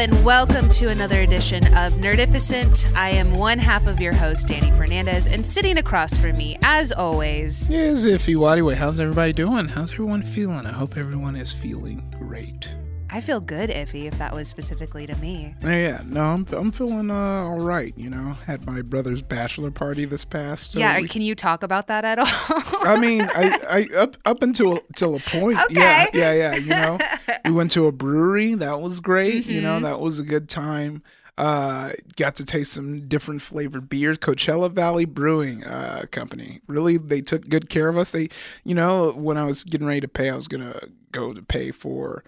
And welcome to another edition of Nerdificent. I am one half of your host, Danny Fernandez, and sitting across from me, as always, is as if you how's everybody doing? How's everyone feeling? I hope everyone is feeling great. I feel good, Ify, if that was specifically to me. Yeah, no, I'm, I'm feeling uh, all right. You know, had my brother's bachelor party this past. uh, yeah, week. can you talk about that at all? I mean, I, I up up until till a point. Yeah, yeah, yeah. You know, we went to a brewery. That was great. You Mm-hmm. know, that was a good time. Uh, got to taste some different flavored beers. Coachella Valley Brewing uh, Company. Really, they took good care of us. They, you know, when I was getting ready to pay, I was gonna go to pay for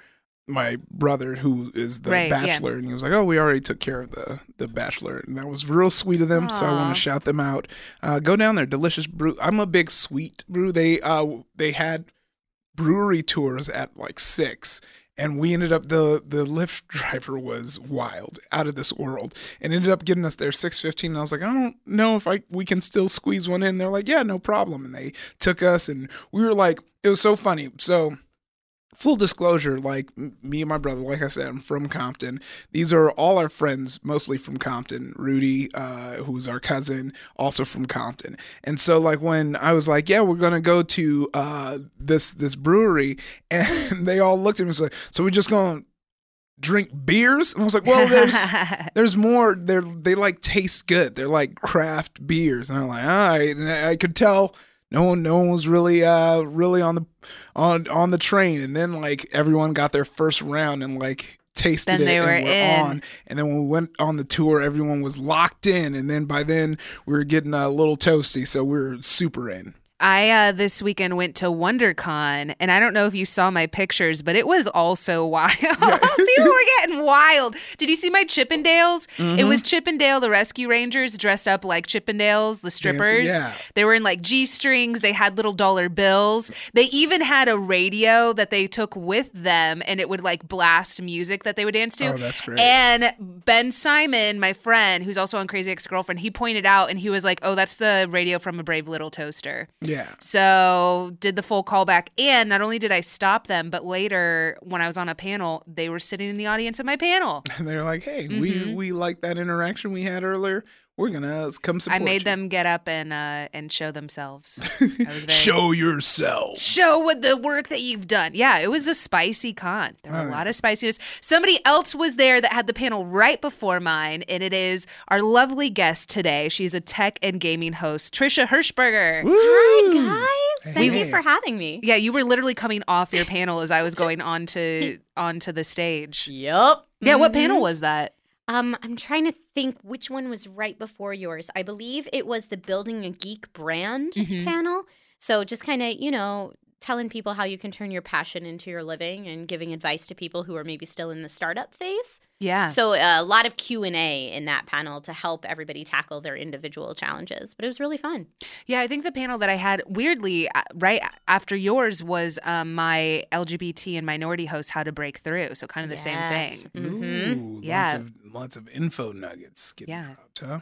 my brother who is the Right, yeah. bachelor and he was like oh we already took care of the the bachelor. And that was real sweet of them so i want to shout them out. Uh, go down there delicious brew i'm a big sweet brew they uh they had brewery tours at like six and we ended up the the Lyft driver was wild out of this world and ended up getting us there 6.15 and i was like i don't know if i we can still squeeze one in. They're like yeah no problem and they took us and we were like it was so funny so full disclosure like m- me and my brother like i said i'm from compton. These are all our friends mostly from compton. Rudy uh, who's our cousin also from compton. And so like when i was like yeah we're gonna go to uh, this this brewery and they all looked at me and like so we're just gonna drink beers? And i was like well there's there's more they're they like taste good. They're like craft beers. And i'm like all right. And i could tell no one no one was really uh really on the on on the train. And then like everyone got their first round and like tasted Then it they and were in. on. And then when we went on the tour everyone was locked in. And then by then we were getting a little toasty. So we were super in I uh, this weekend went to WonderCon, and I don't know if you saw my pictures, but it was also wild. People were getting wild. Did you see my Chippendales? Mm-hmm. It was Chippendale, the Rescue Rangers, dressed up like Chippendales, the strippers. yeah. They were in like G strings. They had little dollar bills. They even had a radio that they took with them, and it would like blast music that they would dance to. Oh, that's great. And Ben Simon, my friend, who's also on Crazy Ex Girlfriend, he pointed out, and he was like, "Oh, that's the radio from a Brave Little Toaster." yeah So did the full callback, and not only did I stop them, but later when I was on a panel, they were sitting in the audience of my panel. and they're like hey Mm-hmm. we we like that interaction we had earlier we're gonna come support I made you. them get up and uh, and show themselves. Very, show yourself show what the work that you've done. Yeah, it was a spicy con. There were a lot of spiciness. Somebody else was there that had the panel right before mine, and it is our lovely guest today. She's a tech and gaming host, Trisha Hershberger. Hi guys, thank Hey. you for having me. Yeah, you were literally coming off your panel as I was going on to onto the stage. Yep. Yeah, what panel was that? Um, I'm trying to think which one was right before yours. I believe it was the Building a Geek brand Mm-hmm. panel. So just kind of, you know, telling people how you can turn your passion into your living and giving advice to people who are maybe still in the startup phase. Yeah. So uh, a lot of Q and A in that panel to help everybody tackle their individual challenges. But it was really fun. Yeah, I think the panel that I had weirdly uh, right after yours was um, my LGBT and minority host how to break through. So kind of the Yes. same thing. Mhm. Ooh, lots of lots of info nuggets getting Yeah. dropped, huh?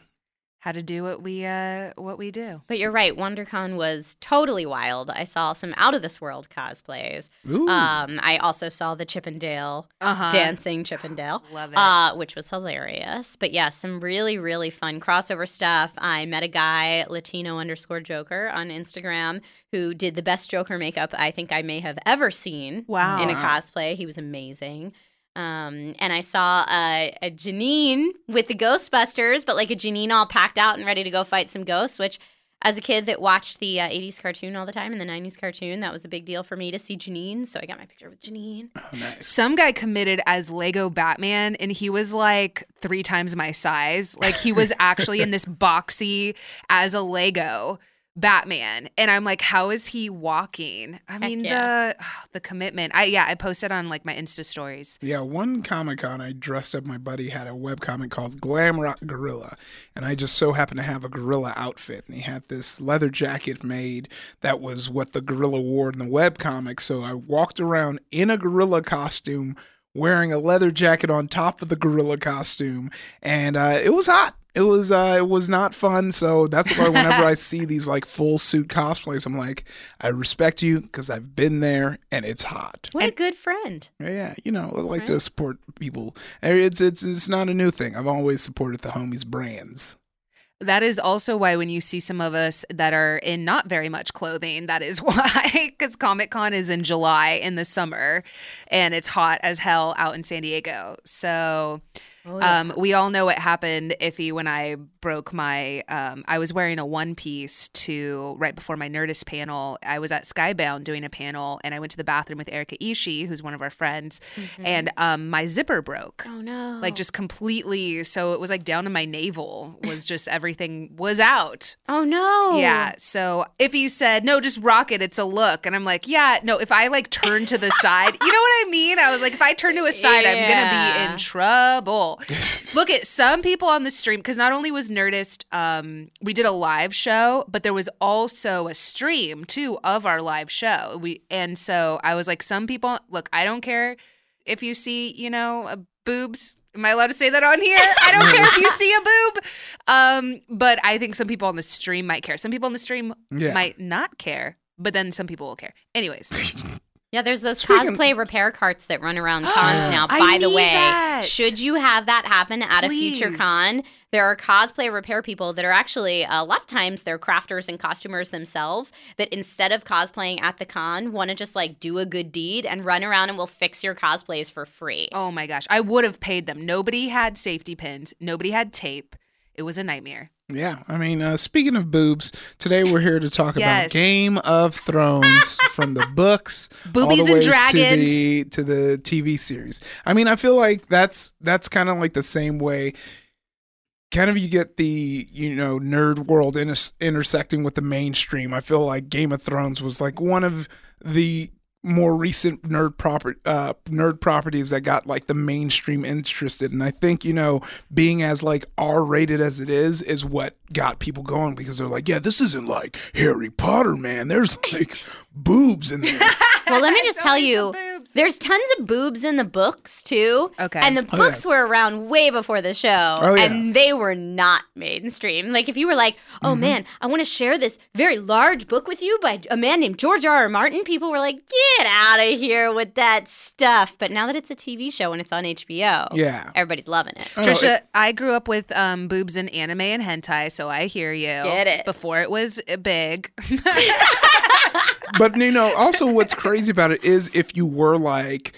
How to do what we uh what we do. But you're right, WonderCon was totally wild. I saw some out of this world cosplays. Ooh. Um, I also saw the Chippendale Uh-huh. dancing Chippendale, Love it. uh, which was hilarious. But yeah, some really really fun crossover stuff. I met a guy Latino underscore Joker on Instagram who did the best Joker makeup I think I may have ever seen. Wow. in a cosplay, he was amazing. Um, and I saw a, a Janine with the Ghostbusters, but like a Janine all packed out and ready to go fight some ghosts, which as a kid that watched the uh, 80s cartoon all the time and the 90s cartoon, that was a big deal for me to see Janine. So I got my picture with Janine. Oh, nice. Some guy committed as Lego Batman and he was like three times my size. Like he was actually in this boxy as a Lego Batman. And I'm like, how is he walking? I mean, yeah. the the commitment. I yeah, I posted on like my Insta stories. Yeah, one Comic Con, I dressed up. My buddy had a webcomic called Glam Rock Gorilla, and I just so happened to have a gorilla outfit. And he had this leather jacket made that was what the gorilla wore in the webcomic. So I walked around in a gorilla costume, wearing a leather jacket on top of the gorilla costume, and uh, it was hot. It was uh, it was not fun. So that's why whenever I see these like full suit cosplays, I'm like, I respect you because I've been there and it's hot. What a good friend. Yeah, you know, I like to support people. It's it's it's not a new thing. I've always supported the homies brands. That is also why when you see some of us that are in not very much clothing, that is why, because Comic Con is in July in the summer and it's hot as hell out in San Diego. So um, we all know what happened, Ify, when I broke my. Um, I was wearing a one piece to right before my Nerdist panel. I was at Skybound doing a panel and I went to the bathroom with Erica Ishii, who's one of our friends, and um, my zipper broke Oh no. like just completely so it was like down to my navel was just everything was out Oh no. yeah so if he said no just rock it it's a look and i'm like yeah no if i like turn to the side you know what i mean i was like if i turn to a side i'm gonna be in trouble look at some people on the stream because not only was nerdist um we did a live show but there was also a stream too of our live show we and so i was like some people look i don't care if you see, you know, boobs. Am I allowed to say that on here? I don't care if you see a boob. Um, but I think some people on the stream might care. Some people on the stream Yeah. might not care, but then some people will care. Anyways, Yeah, there's those Speaking- cosplay repair carts that run around cons now. I By the need way, that. should you have that happen at a future con, there are cosplay repair people that are actually a lot of times they're crafters and costumers themselves that instead of cosplaying at the con, want to just like do a good deed and run around and will fix your cosplays for free. oh my gosh, I would have paid them. Nobody had safety pins. Nobody had tape. It was a nightmare. Yeah, I mean, uh, speaking of boobs, today we're here to talk Yes. about Game of Thrones from the books, all Boobies the and dragons. to the to the TV series. I mean, I feel like that's that's kind of like the same way. Kind of, you get the you know nerd world inter- intersecting with the mainstream. I feel like Game of Thrones was like one of the more recent nerd proper uh nerd properties that got like the mainstream interested. And i think you know being as like r rated as it is is what got people going because they're like yeah this isn't like harry potter man. There's like boobs in there. Well, let me just tell Don't you, boobs. there's tons of boobs in the books too. Okay. And the Oh, books yeah. were around way before the show. Oh, yeah. And they were not mainstream. Like if you were like, oh Mm-hmm. man, I want to share this very large book with you by a man named George R. R. Martin, people were like, get out of here with that stuff. But now that it's a TV show and it's on HBO, Yeah. everybody's loving it. Oh, Trisha, it- I grew up with um, boobs in anime and hentai, so I hear you. Get it. Before it was uh, big. but you know, also what's crazy about it is if you were like,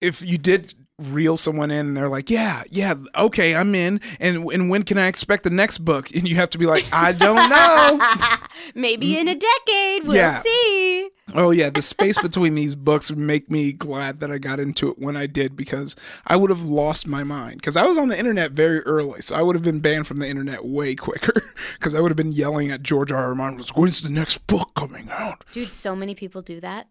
if you did reel someone in and they're like, yeah, yeah, okay, I'm in, and and when can I expect the next book? And you have to be like, I don't know. Maybe in a decade, we'll Yeah. see. oh yeah, the space between these books would make me glad that I got into it when I did because I would have lost my mind because I was on the internet very early, so I would have been banned from the internet way quicker because I would have been yelling at George R. R. Martin, "When's the next book coming out?" Dude, so many people do that.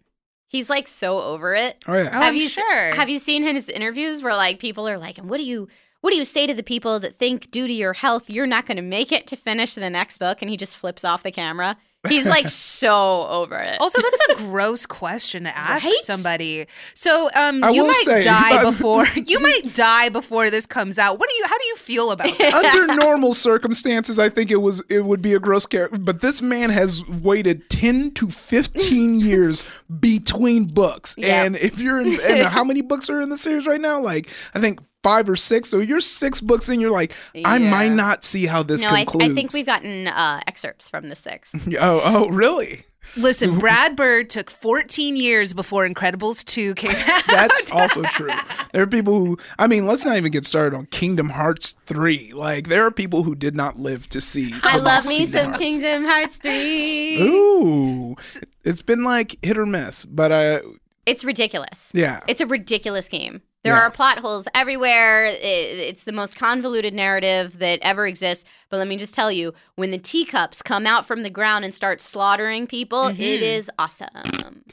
He's like so over it. Oh yeah. Oh, have I'm you sure. Have you seen his interviews where like people are like, and what do you what do you say to the people that think due to your health you're not going to make it to finish the next book? And he just flips off the camera. He's like so over it. Also, that's a gross question to ask Right? somebody. So, um, I you might say- die before you might die before this comes out. What do you? How do you feel about that? Under normal circumstances, I think it was it would be a gross character. But this man has waited ten to fifteen years between books, Yeah. and if you're in, and how many books are in the series right now? Like I think five or six. So you're six books in. You're like, I might not see how this no, I, concludes. I think we've gotten uh, excerpts from the six. Oh, oh, really? Listen, Brad Bird took 14 years before Incredibles 2 came out. That's also true. There are people who, I mean, let's not even get started on Kingdom Hearts 3. Like, there are people who did not live to see. I the love me Kingdom some Hearts. Kingdom Hearts 3. Ooh. It's been like hit or miss, but uh, It's ridiculous. yeah. It's a ridiculous game. There Yeah. are plot holes everywhere. It's the most convoluted narrative that ever exists. But let me just tell you when the teacups come out from the ground and start slaughtering people, it is awesome.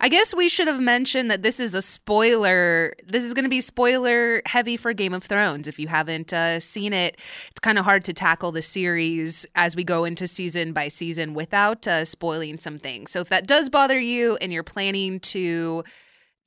I guess we should have mentioned that this is a spoiler. This is going to be spoiler heavy for Game of Thrones. If you haven't uh, seen it, it's kind of hard to tackle the series as we go into season by season without uh, spoiling some things. So if that does bother you and you're planning to,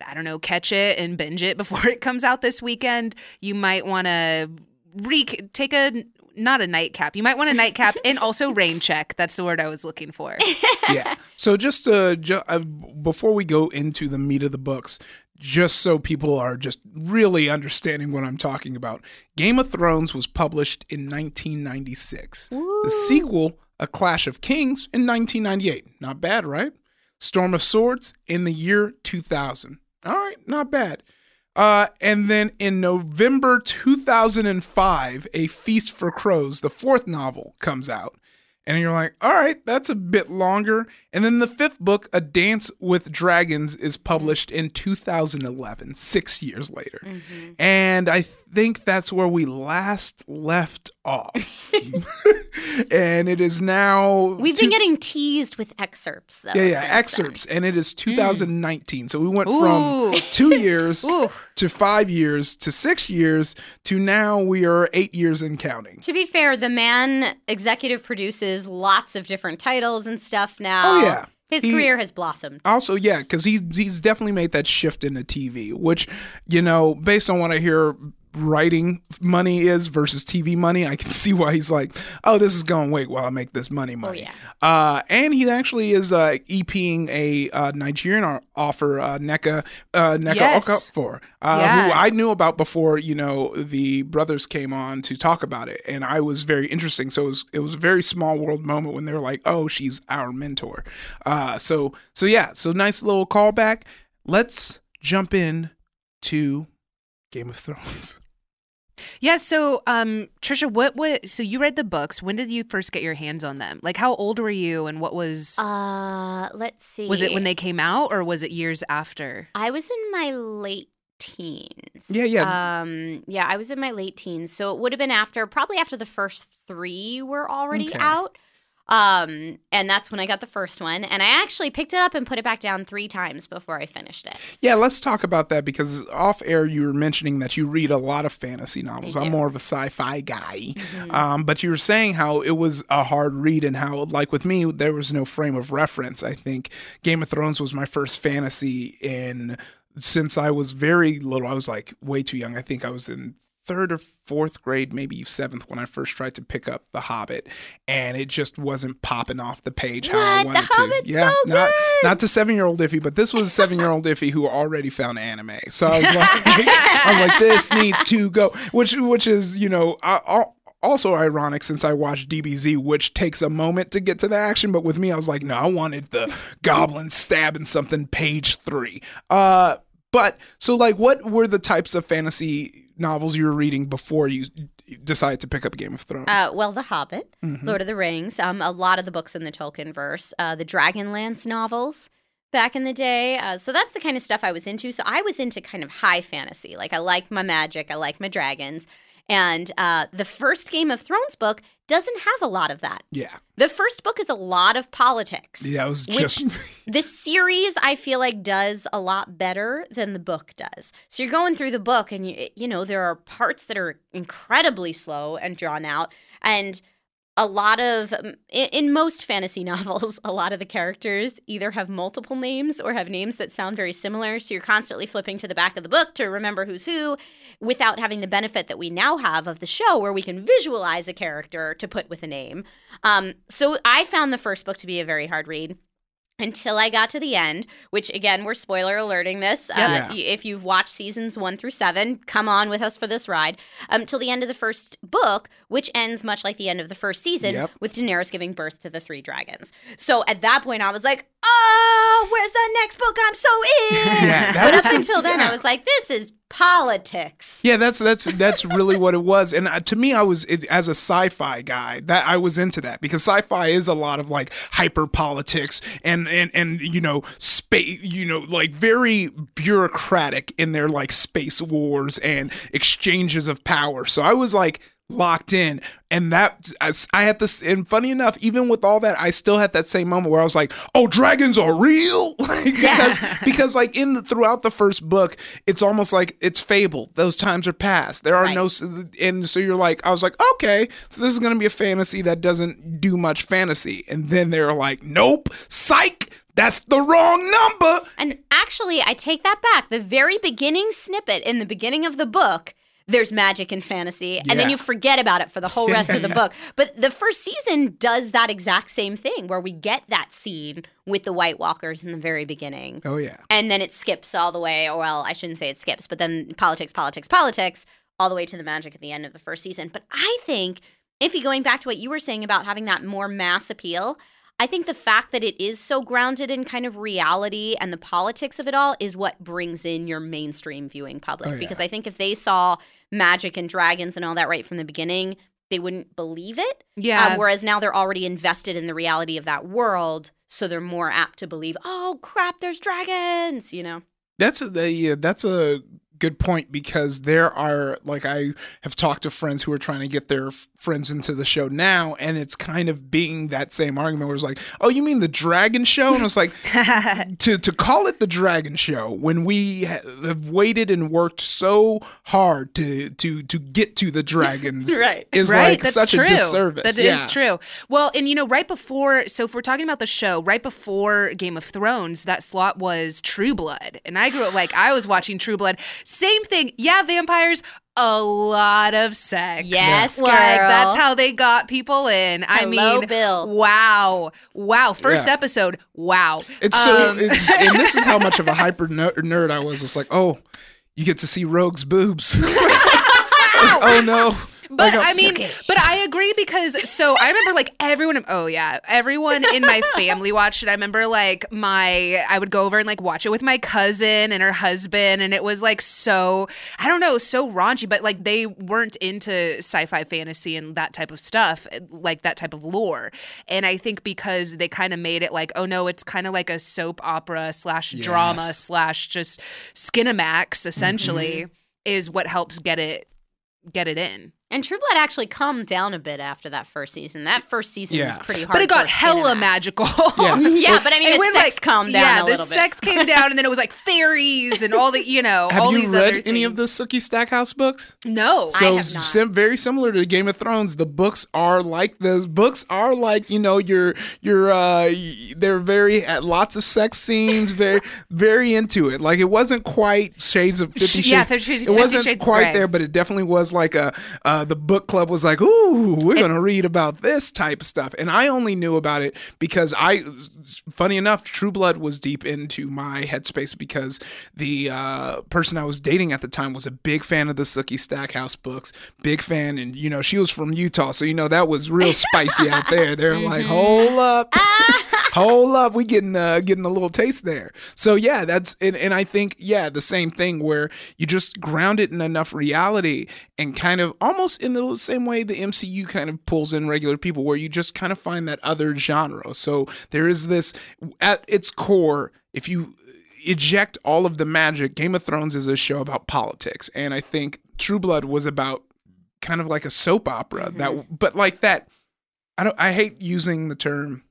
I don't know, catch it and binge it before it comes out this weekend, you might want to re- take a not a nightcap. You might want a nightcap and also rain check. That's the word I was looking for. yeah. So just uh, ju- uh, before we go into the meat of the books, just so people are just really understanding what I'm talking about, Game of Thrones was published in 1996. The sequel, A Clash of Kings, in 1998. Not bad, right? Storm of Swords in the year 2000. All right, not bad. Uh, and then in November 2005, A Feast for Crows, the fourth novel, comes out. And you're like, all right, that's a bit longer. And then the fifth book, A Dance with Dragons, is published in 2011, six years later. Mm-hmm. And I think that's where we last left off. and it is now. We've two- been getting teased with excerpts, though. yeah, yeah, excerpts, and it is mm. 2019. So we went Ooh. from two years to five years to six years to now we are eight years and counting. To be fair, the man executive produces lots of different titles and stuff now. Oh, yeah. His He- career has blossomed. Also, yeah, because he's he's definitely made that shift into TV, which you know, based on what I hear, writing money is versus TV money, I can see why he's like, oh, this is going wait while I make this money money. Oh, yeah. Uh, and he actually is uh, EPing a uh, Nigerian offer, uh, Nnedi uh, Nnedi Yes. Okorafor, uh, Yeah. who I knew about before. You know, the brothers came on to talk about it, and I was very interesting. So it was it was a very small world moment when they were like, oh, she's our mentor. Uh, so so yeah, so nice little callback. Let's jump in to Game of Thrones. Yeah, so um Trisha, what what so you read the books. When did you first get your hands on them? Like how old were you and what was Uh, let's see. was it when they came out or was it years after? I was in my late teens. Yeah, yeah. Um, yeah, I was in my late teens, so it would have been after, probably after the first three were already Okay. out. Um, and that's when I got the first one, and I actually picked it up and put it back down three times before I finished it. Yeah, let's talk about that because off air you were mentioning that you read a lot of fantasy novels. I'm. Mm-hmm. more of a sci-fi guy, um, but you were saying how it was a hard read and how, like with me, there was no frame of reference. I think Game of Thrones was my first fantasy in since I was very little. I was like way too young. I think I was in third or fourth grade, maybe seventh, when I first tried to pick up The Hobbit, and it just wasn't popping off the page how I What? The wanted to. Hobbit's yeah, so not good. not to seven year old Ify, but this was seven year old Ify who already found anime. So I was like, I was like, this needs to go, which which is you know. I, I, also ironic since I watched DBZ, which takes a moment to get to the action, but with me, I was like, no, I wanted the goblin stabbing something page three. Uh, but so like, what were the types of fantasy novels you were reading before you decided to pick up Game of Thrones? Uh, well, The Hobbit, Mm-hmm. Lord of the Rings, um, a lot of the books in the Tolkien verse, uh, the Dragonlance novels back in the day. Uh, so that's the kind of stuff I was into. So I was into kind of high fantasy. Like I like my magic, I like my dragons. And uh, the first Game of Thrones book doesn't have a lot of that. Yeah. The first book is a lot of politics. Yeah, it was Which just the series I feel like does a lot better than the book does. So you're going through the book and you you know there are parts that are incredibly slow and drawn out and a lot of in most fantasy novels a lot of the characters either have multiple names or have names that sound very similar. So you're constantly flipping to the back of the book to remember who's who without having the benefit that we now have of the show where we can visualize a character to put with a name. Um, so i found the first book to be a very hard read until I got to the end, which again, we're spoiler alerting this. Uh, Yeah. y- If you've watched seasons one through seven, come on with us for this ride. Um, till the end of the first book, which ends much like the end of the first season, Yep. with Daenerys giving birth to the three dragons. So at that point, I was like, oh, where's the next book? I'm so in. Yeah, but up until then, I was like, this is politics. Yeah, that's that's that's really what it was. And uh, to me, I was it, as a sci-fi guy that I was into that because sci-fi is a lot of like hyper politics and and and you know space, you know, like very bureaucratic in their like space wars and exchanges of power. So I was like locked in. And that I I had this and funny enough even with all that I still had that same moment where I was like oh dragons are real? Like, because because like in the, throughout the first book it's almost like it's fable those times are past. There are Right. no and so you're like I was like okay so this is going to be a fantasy that doesn't do much fantasy. And then they're like nope psych that's the wrong number. And actually, I take that back. The very beginning snippet in the beginning of the book, there's magic and fantasy, and then you forget about it for the whole rest of the book. But the first season does that exact same thing where we get that scene with the White Walkers in the very beginning. oh yeah And then it skips all the way, or well, I shouldn't say it skips, but then politics, politics, politics, all the way to the magic at the end of the first season. But I think, if you going back to what you were saying about having that more mass appeal, I think the fact that it is so grounded in kind of reality and the politics of it all is what brings in your mainstream viewing public. Oh, yeah. Because I think if they saw magic and dragons and all that right from the beginning, they wouldn't believe it. Yeah. Uh, whereas now they're already invested in the reality of that world. So they're more apt to believe, oh crap, there's dragons, you know? That's a the, yeah, that's a good point because there are like I have talked to friends who are trying to get their f- friends into the show now, and it's kind of being that same argument where it's like, oh, you mean the Dragon Show? And it's like to to call it the Dragon Show when we ha- have waited and worked so hard to to to get to the dragons, Right. Is right, like that's such true. a disservice. That is yeah. true. Well, and you know, right before, so if we're talking about the show, right before Game of Thrones, that slot was True Blood, and I grew up like I was watching True Blood. Same thing, yeah, vampires. A lot of sex. Yes, like girl. that's how they got people in. I Hello, mean, Bill. wow, wow. First Yeah. episode, wow. It's so, Um, it's, and this is how much of a hyper ner- nerd I was. It's like, oh, you get to see Rogue's boobs. Oh no. But Like, oh, I mean, but I agree because so I remember like everyone. Oh yeah, everyone in my family watched it. I remember like my I would go over and like watch it with my cousin and her husband, and it was like so I don't know, so raunchy. But like they weren't into sci-fi, fantasy, and that type of stuff, eh, like that type of lore. And I think because they kind of made it like, oh no, it's kind of like a soap opera slash drama Yes. slash just Skinamax mm-hmm. essentially is what helps get it get it in. And True Blood actually calmed down a bit after that first season. That first season Yeah. was pretty hard. But it got hella magical. Yeah. Yeah, but I mean, And the when, sex like, calmed down yeah, a the little bit. sex came down, and then it was like fairies and all the, you know, Have all you these read other any of the things. Sookie Stackhouse books? No. So have not. sim- very similar to Game of Thrones, the books are like the books are like you know your your uh they're very uh, lots of sex scenes, very very into it. Like it wasn't quite Shades of Fifty Shades. yeah, Fifty- it wasn't Shades quite Grey. there, but it definitely was like a uh, the book club was like, ooh, we're gonna read about this type of stuff, and I only knew about it because I, funny enough, True Blood was deep into my headspace because the uh, person I was dating at the time was a big fan of the Sookie Stackhouse books, big fan, and you know she was from Utah, so you know that was real spicy out there. They're like, hold up. Hold up, we getting uh, getting a little taste there. So yeah, that's and, and I think yeah, the same thing where you just ground it in enough reality and kind of almost in the same way the MCU kind of pulls in regular people, where you just kind of find that other genre. So there is this at its core, if you eject all of the magic, Game of Thrones is a show about politics, and I think True Blood was about kind of like a soap opera that but like that I don't I hate using the term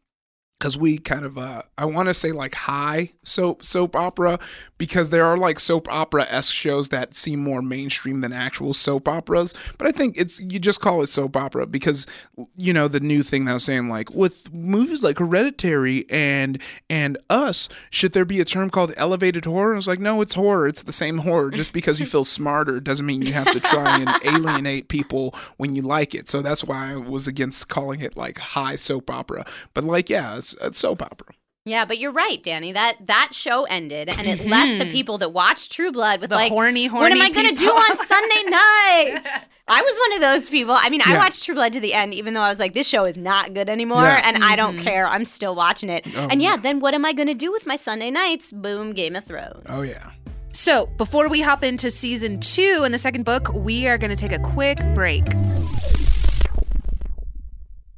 because we kind of uh I want to say like high soap soap opera because there are like soap opera esque shows that seem more mainstream than actual soap operas. But I think it's you just call it soap opera because you know the new thing that I was saying like with movies like Hereditary and and Us, should there be a term called elevated horror? I was like, no, it's horror. It's the same horror. Just because you feel smarter doesn't mean you have to try and alienate people when you like it. So that's why I was against calling it like high soap opera. But like, yeah, it's, it's soap opera. Yeah, but you're right, Danny. That that show ended, and it left the people that watched True Blood with The like, horny, horny. What am I gonna do on Sunday nights? I was one of those people. I mean, I watched True Blood to the end, even though I was like, this show is not good anymore, Yeah. and I Mm-hmm. don't care. I'm still watching it. and yeah, then what am I gonna do with my Sunday nights? Boom, Game of Thrones. Oh yeah. So, before we hop into season two and the second book, we are going to take a quick break.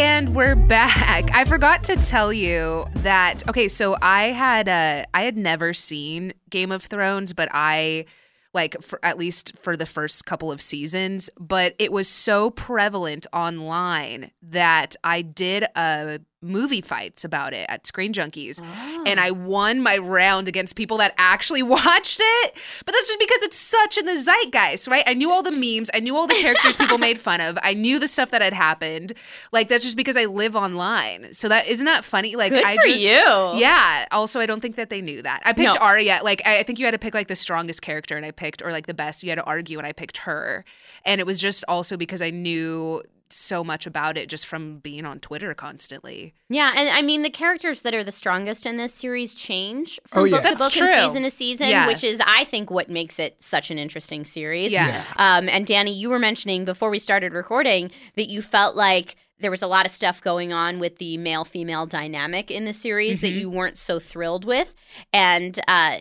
And we're back. I forgot to tell you that. Okay, so I had uh, I had never seen Game of Thrones, but I like for at least for the first couple of seasons, but it was so prevalent online that I did a movie fights about it at Screen Junkies. And oh. I won my round against people that actually watched it. But that's just because it's such in the zeitgeist, right? I knew all the memes, I knew all the characters people made fun of, I knew the stuff that had happened. Like that's just because I live online. So that isn't that funny? Like Good I for just you. Yeah. Also, I don't think that they knew that. I picked No. Arya. Like I I think you had to pick like the strongest character, and I picked or like the best. You had to argue, and I picked her. And it was just also because I knew so much about it just from being on Twitter constantly. Yeah, and I mean the characters that are the strongest in this series change from Oh, yeah. book to book true. and season to season, Yeah. which is I think what makes it such an interesting series. Yeah. Yeah. Um, and Danny, you were mentioning before we started recording that you felt like there was a lot of stuff going on with the male female dynamic in the series that you weren't so thrilled with, and uh,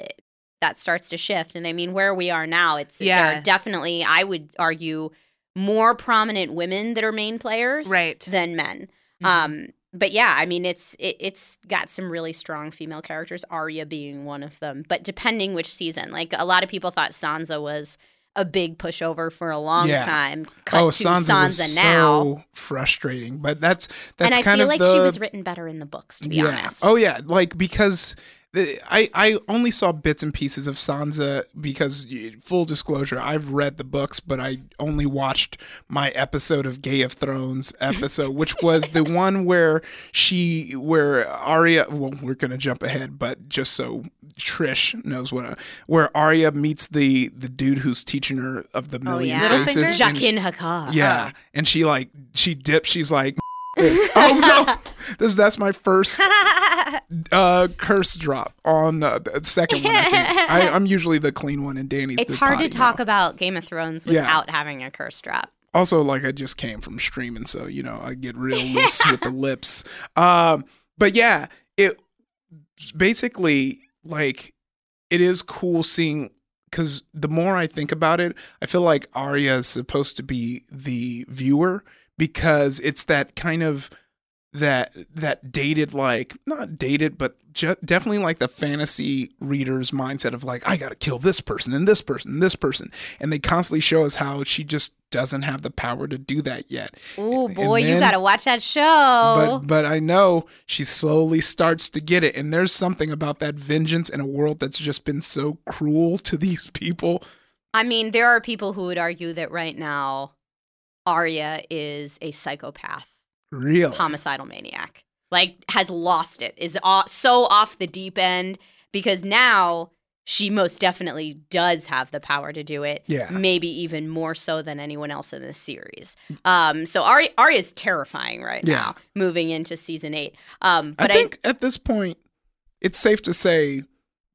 that starts to shift. And I mean, where we are now, it's there Yeah. are definitely I would argue more prominent women that are main players Right. than men. Mm-hmm. Um, but yeah, I mean, it's it, it's got some really strong female characters. Arya being one of them. But depending which season, like a lot of people thought Sansa was a big pushover for a long Yeah. time. Cut oh, to Sansa, Sansa, was now, so frustrating. But that's that's and I kind feel of like the she was written better in the books. To be yeah. honest. Oh yeah, like because the, I I only saw bits and pieces of Sansa because full disclosure, I've read the books, but I only watched my episode of Game of Thrones episode, which was the one where she where Arya. Well, we're gonna jump ahead, but just so Trish knows what, I, where Arya meets the the dude who's teaching her of the million yeah. faces. and- Jaqen H'ghar. yeah, and she like she dips. She's like, this. oh no, this that's my first uh, curse drop on uh, the second one. I I'm usually the clean one, and Danny's. It's hard to talk mouth. about Game of Thrones Yeah. without having a curse drop. Also, like I just came from streaming, so you know I get real loose with the lips. Um, but yeah, it basically like it is cool seeing because the more I think about it, I feel like Arya is supposed to be the viewer because it's that kind of that that dated like not dated but ju- definitely like the fantasy reader's mindset of like I got to kill this person and this person and this person and they constantly show us how she just doesn't have the power to do that yet. Oh boy, you got to watch that show. But but I know she slowly starts to get it and there's something about that vengeance in a world that's just been so cruel to these people. I mean, there are people who would argue that right now, Arya is a psychopath, real homicidal maniac. Like, has lost it, is so off the deep end because now she most definitely does have the power to do it. Yeah. Maybe even more so than anyone else in this series. Um, so Arya, is terrifying right Yeah. now, moving into season eight. Um, but I, think at this point it's safe to say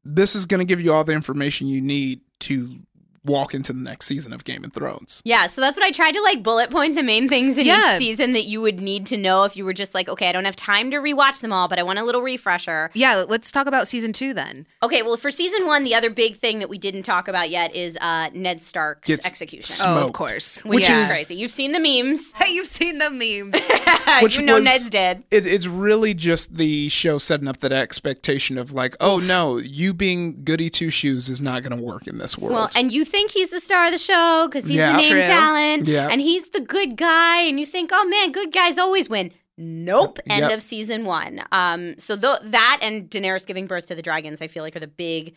this is going to give you all the information you need to walk into the next season of Game of Thrones. Yeah, so that's what I tried to like bullet point the main things in Yeah. each season that you would need to know if you were just like, okay, I don't have time to rewatch them all, but I want a little refresher. Yeah, let's talk about season two then. Okay, well, for season one, the other big thing that we didn't talk about yet is uh, Ned Stark's Gets execution. s- Oh, of course. which which is is- crazy. You've seen the memes. Hey, you've seen the memes. Which you know was- Ned's dead. It, it's really just the show setting up that expectation of like, oh no, you being goody two shoes is not going to work in this world. Well, and you think he's the star of the show because he's Yeah. the main True. talent, Yeah. and he's the good guy, and you think, oh man, good guys always win. Nope. End Yep. of season one. Um, so th- that and Daenerys giving birth to the dragons, I feel like are the big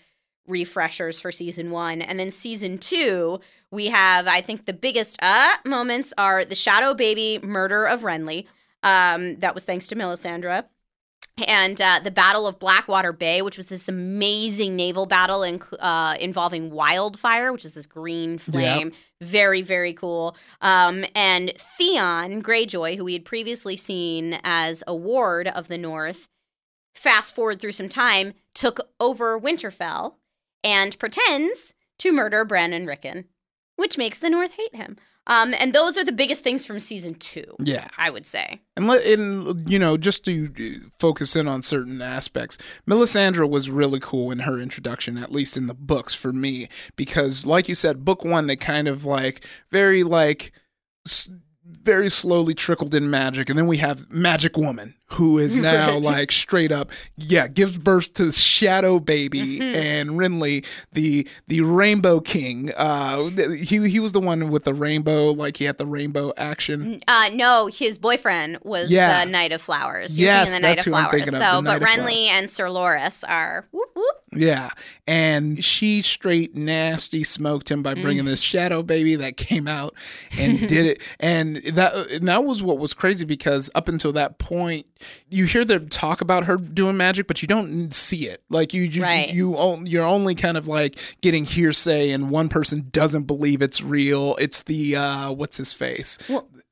refreshers for season one, and then season two, we have I think the biggest uh moments are the Shadow Baby murder of Renly. Um, that was thanks to Melisandre and uh, the Battle of Blackwater Bay, which was this amazing naval battle in, uh, involving wildfire, which is this green flame. Very, very cool. Um, and Theon Greyjoy, who we had previously seen as a ward of the North, fast forward through some time, took over Winterfell and pretends to murder Bran and Rickon, which makes the North hate him. Um, and those are the biggest things from season two, yeah. I would say. And, let, and you know, just to uh, focus in on certain aspects, Melisandre was really cool in her introduction, at least in the books for me, because, like you said, book one they kind of like very like s- very slowly trickled in magic, and then we have Magic Woman, who is now like straight up, yeah, gives birth to Shadow Baby and Renly, the the Rainbow King. Uh, he he was the one with the rainbow, like he had the rainbow action. Uh, no, his boyfriend was Yeah. the Knight of Flowers. You're Yes, the Knight that's of who I'm Flowers. thinking of, So, the but of Renly and Sir Loras are whoop whoop. Yeah. And she straight nasty smoked him by bringing Mm. this shadow baby that came out and did it. And that and that was what was crazy because up until that point, you hear them talk about her doing magic, but you don't see it. Like you you, Right. you, you're only kind of like getting hearsay and one person doesn't believe it's real. It's the uh what's his face?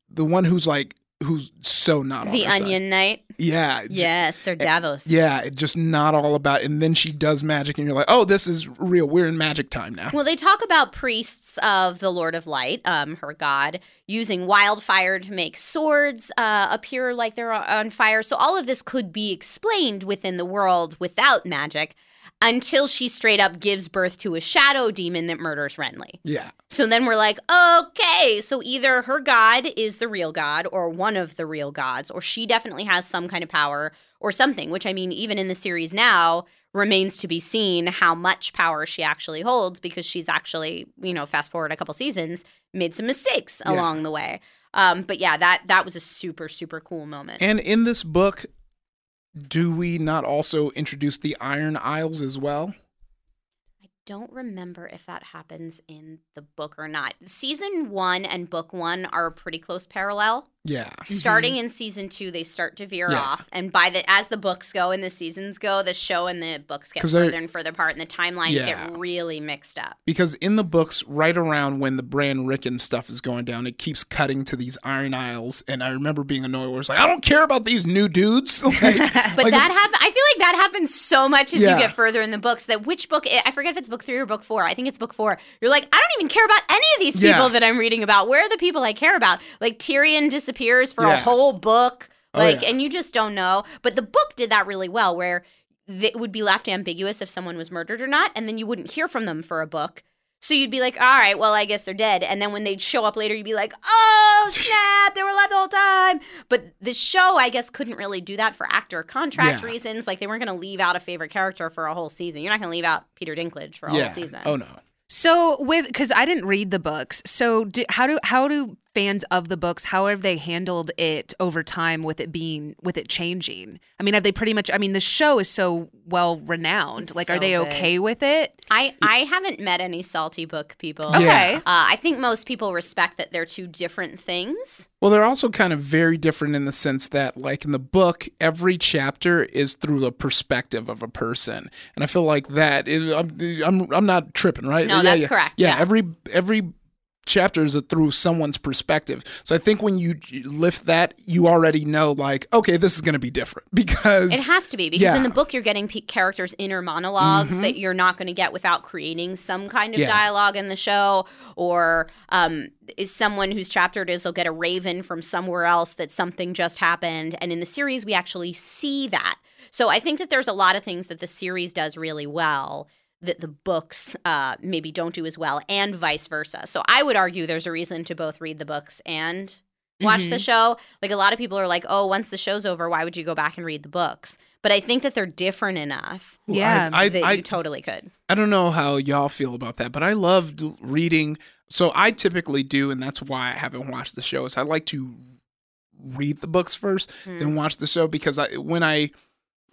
the one who's like who's so not The side. Onion Knight. Yeah. Yes, Sir Davos. yeah, just not all about. And then she does magic, and you're like, oh, this is real. We're in magic time now. Well, they talk about priests of the Lord of Light, um, her god, using wildfire to make swords uh, appear like they're on fire. So all of this could be explained within the world without magic. Until she straight up gives birth to a shadow demon that murders Renly. Yeah. So then we're like, okay, so either her god is the real god or one of the real gods, or she definitely has some kind of power or something, which I mean, even in the series now, remains to be seen how much power she actually holds because she's actually, you know, fast forward a couple seasons, made some mistakes Yeah. along the way. Um, but yeah, that that was a super super cool moment. And in this book, do we not also introduce the Iron Isles as well? I don't remember if that happens in the book or not. Season one and book one are a pretty close parallel. Yeah. Starting in season two, they start to veer Mm-hmm. Yeah. off, and by the as the books go and the seasons go, the show and the books get they're- further and further apart, and the timelines Yeah. get really mixed up. Because in the books, right around when the Bran Rickon stuff is going down, it keeps cutting to these Iron Isles. And I remember being annoyed where it's like, I don't care about these new dudes. Like, But like, that happen. I feel like that happens so much as Yeah. you get further in the books. That which book? I forget if it's book three or book four. I think it's book four. You're like, I don't even care about any of these people Yeah. that I'm reading about. Where are the people I care about? Like Tyrion disappears for a whole book. Oh, Like, yeah. and you just don't know. But the book did that really well, where th- it would be left ambiguous if someone was murdered or not, and then you wouldn't hear from them for a book. So you'd be like, all right, well, I guess they're dead. And then when they'd show up later, you'd be like, oh, snap, they were alive the whole time. But the show, I guess, couldn't really do that for actor contract Yeah. reasons. Like, they weren't going to leave out a favorite character for a whole season. You're not going to leave out Peter Dinklage for a yeah. whole season. Oh, no. So with because I didn't read the books, so do, how do how do fans of the books how have they handled it over time with it being with it changing? I mean, have they pretty much? I mean, the show is so well renowned. It's Like, so are they good. okay with it? I, I haven't met any salty book people. Yeah. Okay. Uh, I think most people respect that they're two different things. Well, they're also kind of very different in the sense that, like in the book, every chapter is through the perspective of a person, and I feel like that. Is, I'm, I'm I'm not tripping, right? No, Yeah, that's yeah. correct, Yeah, yeah. every every chapter is through someone's perspective. So I think when you lift that, you already know, like, okay, this is going to be different because It has to be because Yeah. Mm-hmm. in the book you're getting pe- characters' inner monologues that you're not going to get without creating some kind of Yeah. dialogue in the show. Or um, is someone whose chapter it is will get a raven from somewhere else that something just happened, and in the series we actually see that. So I think that there's a lot of things that the series does really well that the books uh, maybe don't do as well, and vice versa. So I would argue there's a reason to both read the books and watch the show. Like a lot of people are like, "Oh, once the show's over, why would you go back and read the books?" But I think that they're different enough Ooh, Yeah, I, I, that I, you totally could. I don't know how y'all feel about that, but I loved reading. So I typically do, and that's why I haven't watched the show. Is I like to read the books first, Hmm. then watch the show because I when I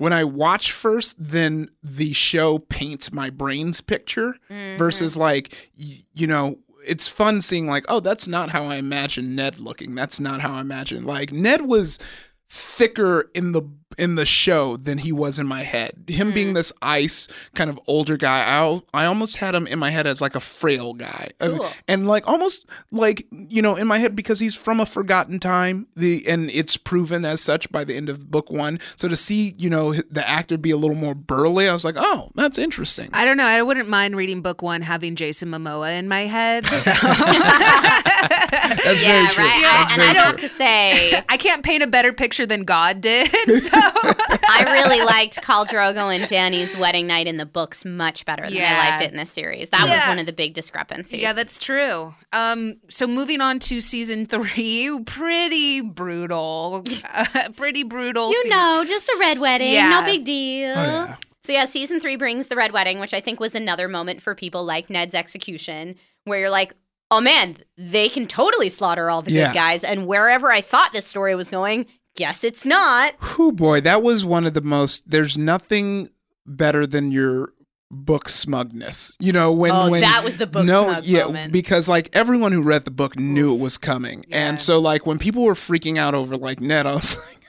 when I watch first, then the show paints my brain's picture Mm-hmm. versus like y- you know. It's fun seeing like, oh, that's not how I imagine Ned looking. That's not how I imagine. Like Ned was thicker in the in the show than he was in my head. Him Hmm. being this ice kind of older guy, I I almost had him in my head as like a frail guy, Cool. and like almost like you know in my head because he's from a forgotten time. The and it's proven as such by the end of book one. So to see you know the actor be a little more burly, I was like, oh, that's interesting. I don't know. I wouldn't mind reading book one having Jason Momoa in my head. So That's very true. right. That's I, and very I don't have to say, I can't paint a better picture than God did. So I really liked Khal Drogo and Dany's wedding night in the books much better than I liked it in the series. That was one of the big discrepancies. Yeah, that's true. Um, so moving on to season three, pretty brutal, pretty brutal. you se- know, just the red wedding, Yeah. no big deal. Oh, yeah. So yeah, season three brings the red wedding, which I think was another moment for people like Ned's execution, where you're like, oh man, they can totally slaughter all the Yeah. good guys, and wherever I thought this story was going, guess it's not. Whew, boy, that was one of the most. There's nothing better than your book smugness. You know when Oh, when that was the book no, smug yeah, moment. because like everyone who read the book knew it was coming, Yeah. and so like when people were freaking out over like Ned, I was like.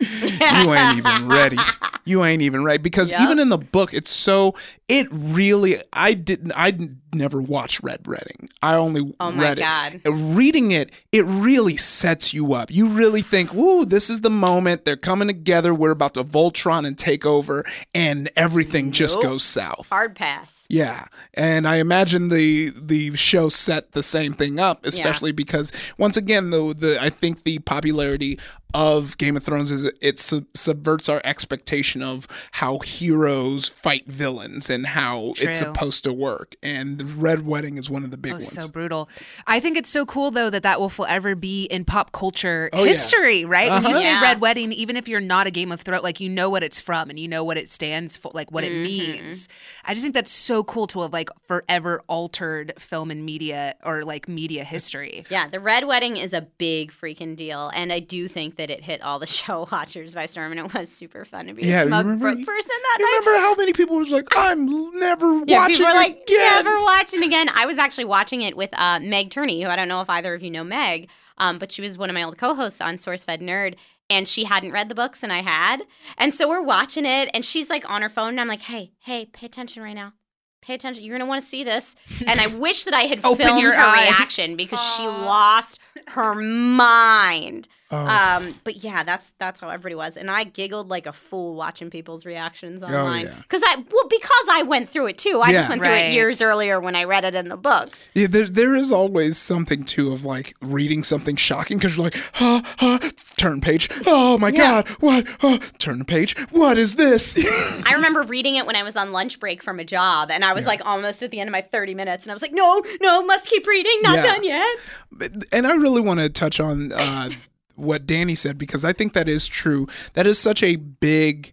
You ain't even ready. You ain't even ready because Yep. even in the book, it's so. It really. I didn't. I never watched Red Wedding. I only Oh my read it. God. Reading it, it really sets you up. You really think, "Woo, this is the moment. They're coming together. We're about to Voltron and take over, and everything just goes south." Hard pass. Yeah, and I imagine the the show set the same thing up, especially because once again, though the I think the popularity of Game of Thrones is it sub- subverts our expectation of how heroes fight villains and how True. it's supposed to work. And the Red Wedding is one of the big Oh, ones. so brutal. I think it's so cool though that that will forever be in pop culture Oh, yeah. history, right? When you Uh-huh. say Yeah. Red Wedding, even if you're not a Game of Thrones, like you know what it's from and you know what it stands for, like what it means. I just think that's so cool to have like forever altered film and media or like media history. Yeah, the Red Wedding is a big freaking deal, and I do think that it hit all the show watchers by storm, and it was super fun to be Yeah, a you smug remember- broke person that You night. remember how many people was like, I'm never Yeah, watching people were like, again. never watching again. I was actually watching it with uh, Meg Turney, who I don't know if either of you know Meg, um, but she was one of my old co-hosts on SourceFed Nerd, and she hadn't read the books, and I had, and so we're watching it, and she's like on her phone, and I'm like, hey, hey, pay attention right now. Pay attention. You're gonna want to see this. And I wish that I had filmed her eyes. reaction because she lost her mind. Oh. Um, but yeah, that's that's how everybody was, and I giggled like a fool watching people's reactions online Oh, yeah. because I well because I went through it too. I Yeah. just went through it years earlier when I read it in the books. Yeah, there, there is always something too of like reading something shocking because you're like, huh, huh, turn page. Oh my Yeah. God, what? Oh, turn the page. What is this? I remember reading it when I was on lunch break from a job, and I was like almost at the end of my thirty minutes, and I was like, no, no, must keep reading, not Yeah. done yet. and I really want to touch on uh, what Danny said because I think that is true. That is such a big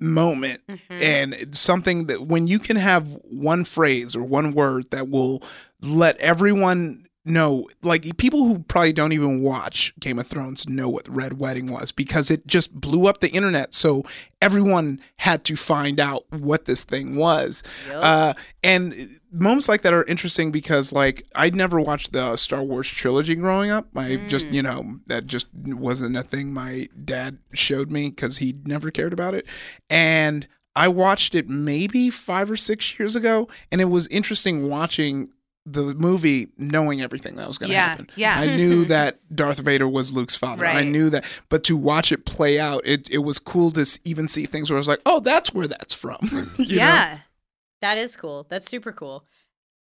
moment mm-hmm. and it's something that when you can have one phrase or one word that will let everyone know like people who probably don't even watch Game of Thrones know what Red Wedding was because it just blew up the internet. So everyone had to find out what this thing was. Uh, and moments like that are interesting because like I'd never watched the Star Wars trilogy growing up. I just you know that just wasn't a thing my dad showed me because he never cared about it. And I watched it maybe five or six years ago and it was interesting watching the movie knowing everything that was going to Yeah, happen. yeah. I knew that Darth Vader was Luke's father. I knew that, but to watch it play out, it it was cool to even see things where I was like, "Oh, that's where that's from." You know? yeah. That is cool. That's super cool.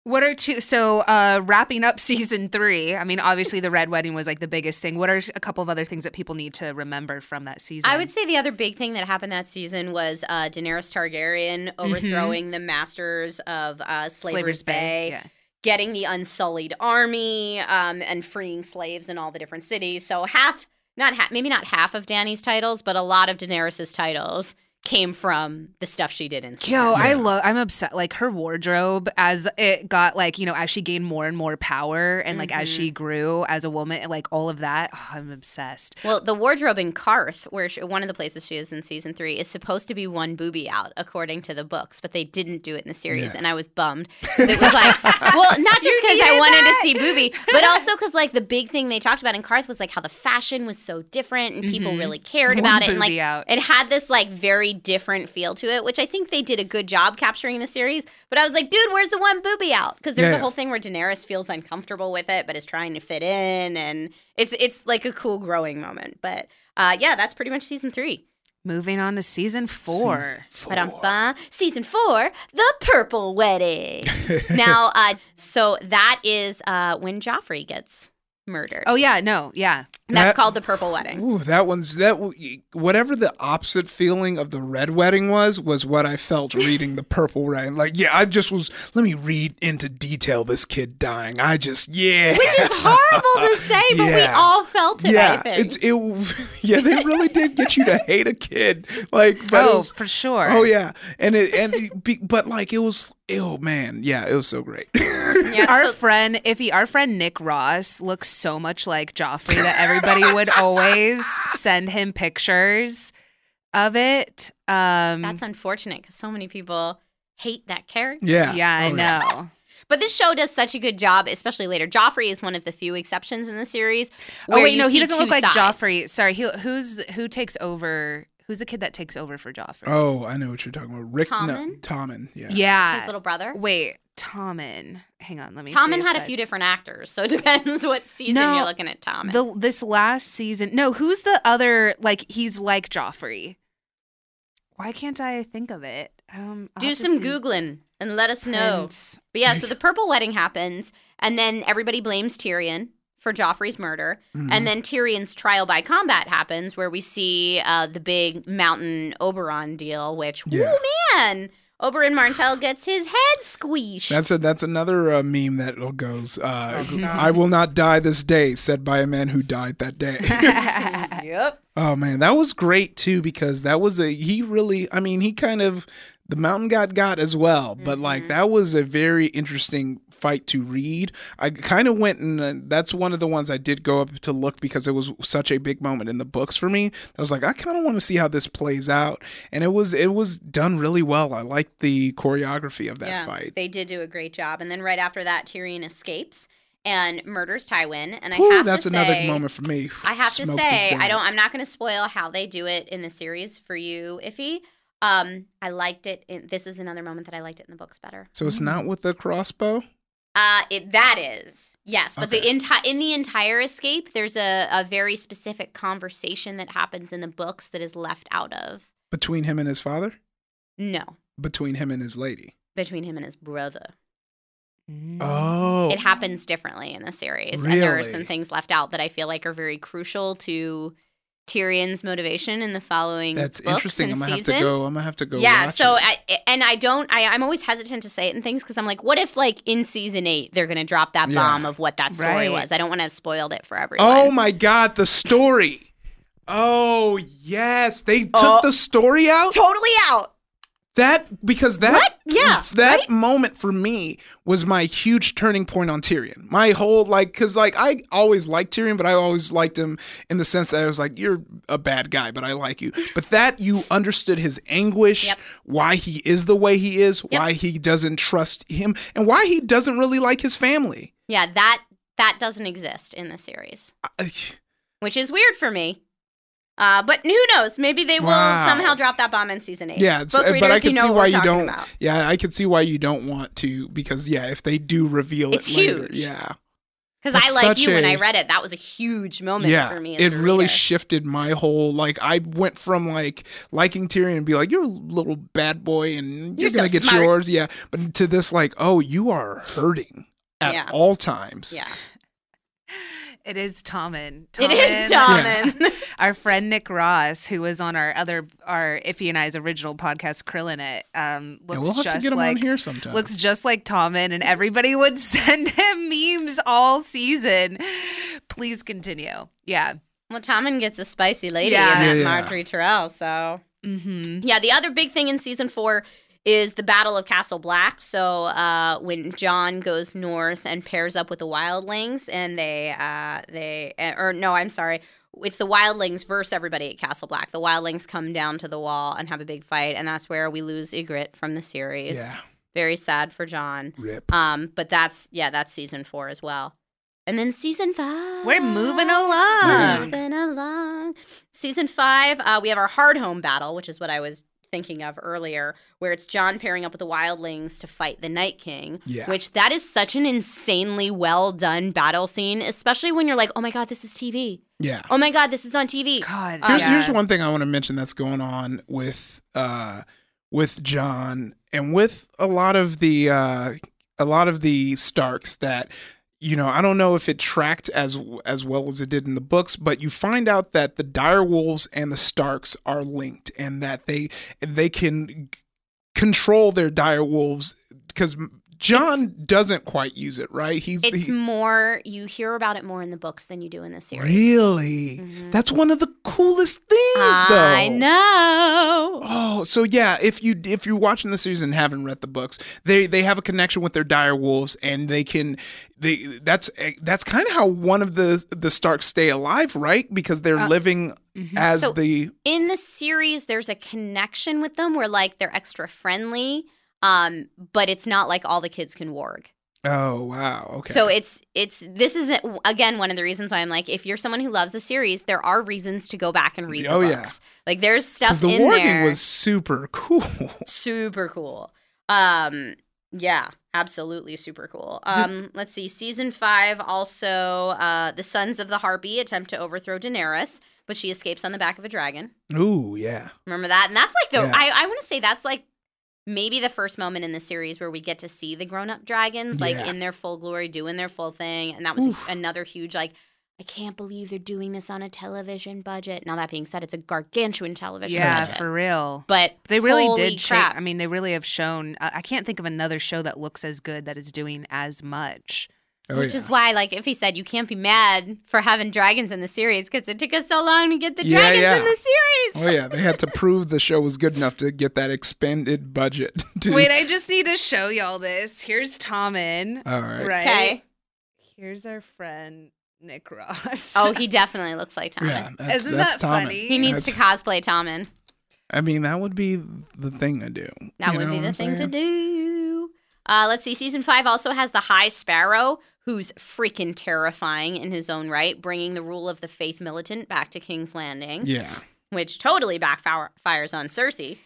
What are two? So, uh, wrapping up season three. I mean, obviously, the red wedding was like the biggest thing. What are a couple of other things that people need to remember from that season? I would say the other big thing that happened that season was uh, Daenerys Targaryen overthrowing the masters of uh, Slaver's, Bay, Yeah. Getting the Unsullied army, um, and freeing slaves in all the different cities. So half, not half, maybe not half of Dany's titles, but a lot of Daenerys's titles came from the stuff she did in season Yo, I love. I'm upset. Like her wardrobe, as it got like you know, as she gained more and more power, and like as Mm-hmm. she grew as a woman, like all of that. oh, I'm obsessed. Well, the wardrobe in Qarth, where she, one of the places she is in season three, is supposed to be one booby out, according to the books, but they didn't do it in the series, Yeah. and I was bummed. It was like, well, not just because I wanted to see booby, but also because like the big thing they talked about in Qarth was like how the fashion was so different and people really cared One about it, and like booby out. it had this like very different feel to it, which I think they did a good job capturing the series. But I was like, dude, where's the one booby out? Because there's Yeah, a yeah. whole thing where Daenerys feels uncomfortable with it, but is trying to fit in, and it's it's like a cool growing moment. But uh, yeah, that's pretty much season three. Moving on to season four. Season four. Ba-dum-ba. Season four, the Purple Wedding. now, uh, so that is uh, when Joffrey gets murdered. Oh yeah, no, yeah. And that's That- called the Purple Wedding. Ooh, that one's that. Whatever the opposite feeling of the red wedding was, was what I felt reading the purple wedding. Like, yeah, I just was. Let me read into detail this kid dying. I just, yeah, Which is horrible to say, but we all felt it. I yeah, think. it's it. Yeah, they really did get you to hate a kid. Like, but Oh, was- for sure. Oh yeah, and it and it, be- but like it was. Oh man, yeah, it was so great. yeah, Our so- friend, Ify, our friend Nick Ross looks so much like Joffrey that everybody would always send him pictures of it. Um, that's unfortunate because so many people hate that character. yeah, yeah, I Oh, know. But this show does such a good job, especially later. Joffrey is one of the few exceptions in the series. Oh wait, you no, he doesn't two look like sides. Joffrey. Sorry, he, who's who takes over? Who's the kid that takes over for Joffrey? Oh, I know what you're talking about. Rick, no, Tommen? Tommen, yeah. yeah, His little brother. Wait, Tommen. Hang on, let me. see Tommen if had a few different actors, so it depends what season No, you're looking at Tommen. The this last season. No, who's the other? Like he's like Joffrey. Why can't I think of it? Um, Do some see. googling and let us know. But yeah, so the purple wedding happens, and then everybody blames Tyrion for Joffrey's murder, Mm-hmm. and then Tyrion's trial by combat happens, where we see uh, the big Mountain Oberyn deal. Which, Yeah. oh man, Oberyn Martell gets his head squeezed. That's a that's another uh, meme that goes. Uh, Oh, I will not die this day, said by a man who died that day. yep. oh man, that was great too because that was a he really. I mean, he kind of the mountain god got as well, but like that was a very interesting fight to read. I kind of went and uh, that's one of the ones I did go up to look because it was such a big moment in the books for me. I was like, I kind of want to see how this plays out, and it was it was done really well. I liked the choreography of that fight. They did do a great job. And then right after that, Tyrion escapes and murders Tywin. And I Ooh, have that's to another say, moment for me. I have to Smoked say, I don't. I'm not going to spoil how they do it in the series for you, Ify. Um, I liked it. In, this is another moment that I liked it in the books better. So it's not with the crossbow. Uh, it that is yes, but the entire in the entire escape, there's a a very specific conversation that happens in the books that is left out of. between him and his father, No, between him and his lady. between him and his brother. Oh, it happens differently in the series and there are some things left out that i feel like are very crucial to tyrion's motivation in the following That's books interesting. and I'm gonna have to go. I'm gonna have to go. yeah watch so it. I, and i don't I, i'm always hesitant to say it in things because i'm like what if like in season eight they're gonna drop that Yeah. bomb of what that story Right. was i don't want to have spoiled it for everyone Oh my god, the story. Oh yes, they took Oh. the story out. totally out That because that What? Yeah, that right? moment for me was my huge turning point on Tyrion. My whole like because like I always liked Tyrion, but I always liked him in the sense that I was like, you're a bad guy, but I like you. But that you understood his anguish, Yep. why he is the way he is, why he doesn't trust him, and why he doesn't really like his family. yeah that that doesn't exist in the series I- which is weird for me uh, but who knows? Maybe they will Wow. somehow drop that bomb in season eight. Yeah, it's, Book but I can you know see why you don't. about. Yeah, I can see why you don't want to because yeah, if they do reveal It's it later, huge. yeah, Because I like you when I read it. That was a huge moment yeah, for me. It a really reader. shifted my whole like. I went from like liking Tyrion and be like, "You're a little bad boy and you're, You're gonna so get smart. yours," yeah, but to this like, "Oh, you are hurting at Yeah. all times." yeah, It is Tommen. it is Tommen, Tommen. Our friend Nick Ross, who was on our other our Ify and I's original podcast, Krillin It, um, Yeah, looks we'll have just to get him like on here sometime. looks just like Tommen, and everybody would send him memes all season. Please continue. Yeah. well, Tommen gets a spicy lady Yeah. in that Yeah, yeah. Margaery Tyrell. So Mm-hmm. yeah, the other big thing in season four is the Battle of Castle Black. So uh, when Jon goes north and pairs up with the Wildlings, and they uh, they uh, or no, I'm sorry. It's the Wildlings versus everybody at Castle Black. The Wildlings come down to the wall and have a big fight, and that's where we lose Ygritte from the series. yeah, Very sad for Jon. rip. Um, but that's yeah, that's season four as well. And then season five. We're moving along. Moving along. Season five, uh, we have our Hardhome battle, which is what I was thinking of earlier, where it's Jon pairing up with the Wildlings to fight the Night King. Yeah. Which that is such an insanely well done battle scene, especially when you're like, oh my god, this is TV. yeah. Oh my god, this is on TV. God. Um, Here's yeah. here's one thing I want to mention that's going on with uh with Jon and with a lot of the uh a lot of the Starks that you know, I don't know if it tracked as as well as it did in the books, but you find out that the direwolves and the Starks are linked and that they they can control their direwolves because Jon doesn't quite use it, right? He's It's he- more you hear about it more in the books than you do in the series. really mm-hmm. that's one of the coolest things though. I know. Oh, so yeah, if you if you're watching the series and haven't read the books, they they have a connection with their dire wolves, and they can they that's eh, that's kind of how one of the the Starks stay alive, right? Because they're uh, living mm-hmm. as So- the in the series there's a connection with them where like they're extra friendly um but it's not like all the kids can warg oh wow. Okay. So it's it's this is again one of the reasons why i'm like if you're someone who loves the series there are reasons to go back and read the Oh, yeah. like there's stuff the in warging there was super cool. super cool. Um yeah absolutely super cool. Um let's see. Season five also uh the sons of the harpy attempt to overthrow daenerys but she escapes on the back of a dragon. Ooh yeah, Remember that? And that's like the Yeah. I, I want to say that's like maybe the first moment in the series where we get to see the grown up dragons like Yeah. in their full glory, doing their full thing, and that was another huge like. I can't believe they're doing this on a television budget. Now that being said, it's a gargantuan television Yeah, budget. for real. but They really did shape. crap. I mean, they really have shown. I can't think of another show that looks as good that is doing as much. Oh, Which yeah. is why, like, if he said you can't be mad for having dragons in the series because it took us so long to get the Yeah, dragons yeah. in the series. Oh yeah, they had to prove the show was good enough to get that expanded budget. To, Wait, I just need to show y'all this. Here's Tommen. All right. Right. Okay. Here's our friend Nick Ross. Oh, he definitely looks like Tommen. Yeah, that's, Isn't that's that Tommen. funny? He needs to cosplay Tommen. I mean, that would be the thing to do. That You would be the I'm thing to do. Uh, let's see. Season five also has the High Sparrow, who's freaking terrifying in his own right, bringing the rule of the faith militant back to King's Landing, Yeah. which totally backfires on Cersei.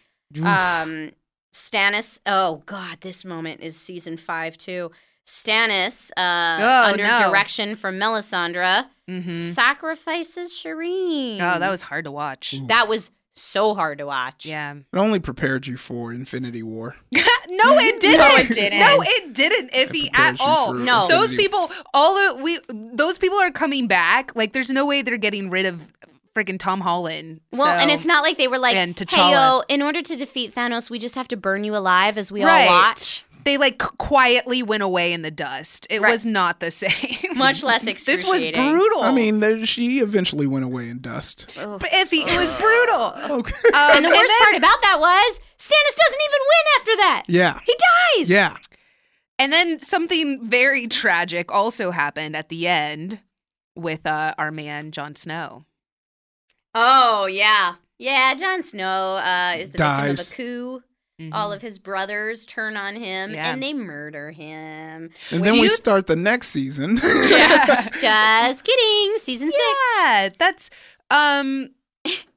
Um, Stannis. Oh God, this moment is season five too. Stannis, uh, Oh, under no. direction from Melisandre, Mhm. sacrifices Shireen. Oh, that was hard to watch. that was so hard to watch. Yeah. It only prepared you for Infinity War. no, it didn't. No, it didn't. No, it didn't. Ify prepares at all. for No. those people, all the we, those people are coming back. Like, there's no way they're getting rid of freaking Tom Holland. Well, and it's not like they were like, And "Hey, yo, in order to defeat Thanos, we just have to burn you alive as we right. all watch." They like quietly went away in the dust. It Right. was not the same. Much less this was brutal. I mean, there, she eventually went away in dust. but Ify, it was brutal. Okay. Um, And the worst then- part about that was Stannis doesn't even win after that. yeah. He dies. Yeah. And then something very tragic also happened at the end with uh, our man Jon Snow. Oh yeah, yeah. Jon Snow uh, is the Dies. victim of a coup. All of his brothers turn on him Yeah. and they murder him. And Do then we you- start the next season. Just kidding. Season six. Yeah, that's um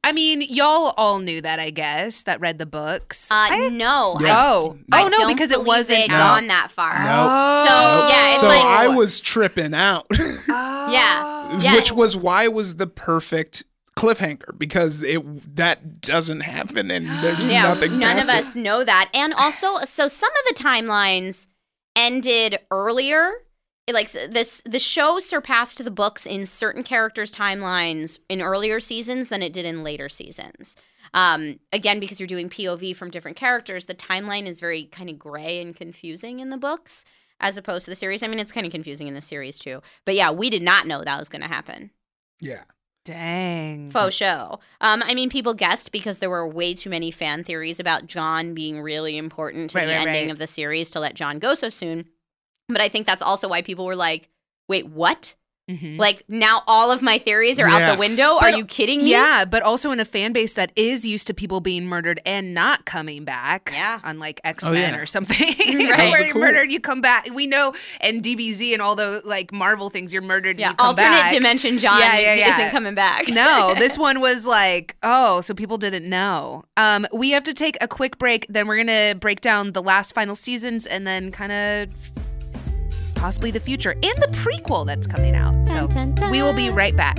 I mean, y'all all knew that, I guess, that read the books. Uh, I- no. Yeah. I, Oh. I Oh, no, don't because it wasn't they'd gone that far. Nope. So yeah, it's so like I was tripping out, yeah, yeah. which was why it was the perfect cliffhanger because it that doesn't happen and there's yeah, nothing. none of us know that. And also, so some of the timelines ended earlier. It, like this, the show surpassed the books in certain characters' timelines in earlier seasons than it did in later seasons. Um, again, because you're doing POV from different characters, the timeline is very kind of gray and confusing in the books as opposed to the series. I mean, it's kind of confusing in the series too. But yeah, we did not know that was going to happen. Yeah. Dang. Faux show. Um, I mean, people guessed because there were way too many fan theories about Jon being really important to Right, the right, ending right. of the series to let Jon go so soon. But I think that's also why people were like, "Wait, what? Mhm. Like now all of my theories are out the window? Are you kidding me?" Yeah, but also in a fan base that is used to people being murdered and not coming back. Yeah. Unlike X Men yeah. or something. Right. Where you're cool. murdered, you come back. We know, and DBZ and all the like Marvel things, you're murdered, Yeah, and you come alternate back. dimension Jon Yeah, yeah, yeah. isn't coming back. no, this one was like, oh, so people didn't know. Um, we have to take a quick break. Then we're gonna break down the last final seasons and then kind of possibly the future and the prequel that's coming out. So Dun, dun, dun. we will be right back.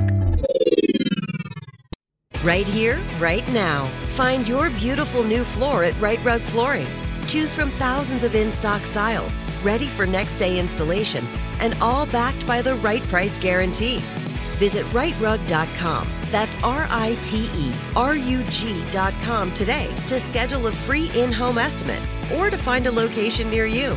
Right here, right now. Find your beautiful new floor at Rite Rug Flooring. Choose from thousands of in stock styles, ready for next day installation, and all backed by the right price guarantee. Visit riterug.com. That's R I T E R U G.com today to schedule a free in home estimate or to find a location near you.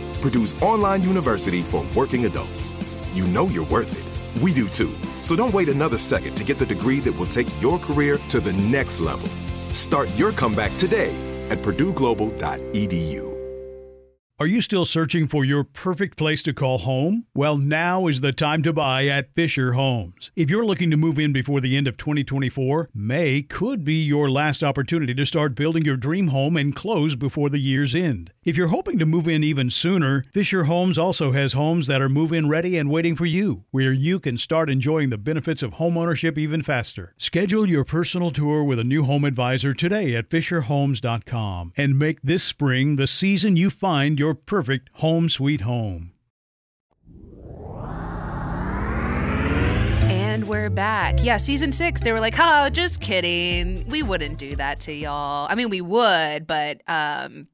Purdue's online university for working adults. you know you're worth it. We do too. So don't wait another second to get the degree that will take your career to the next level. Start your comeback today at purdueglobal.edu. Are you still searching for your perfect place to call home? Well, now is the time to buy at Fisher Homes. If you're looking to move in before the end of 2024, May could be your last opportunity to start building your dream home and close before the year's end. If you're hoping to move in even sooner, Fisher Homes also has homes that are move in ready and waiting for you, where you can start enjoying the benefits of homeownership even faster. Schedule your personal tour with a new home advisor today at FisherHomes.com and make this spring the season you find your perfect home sweet home. And we're back. Yeah, season six, they were like, oh, just kidding. We wouldn't do that to y'all. I mean, we would, but um,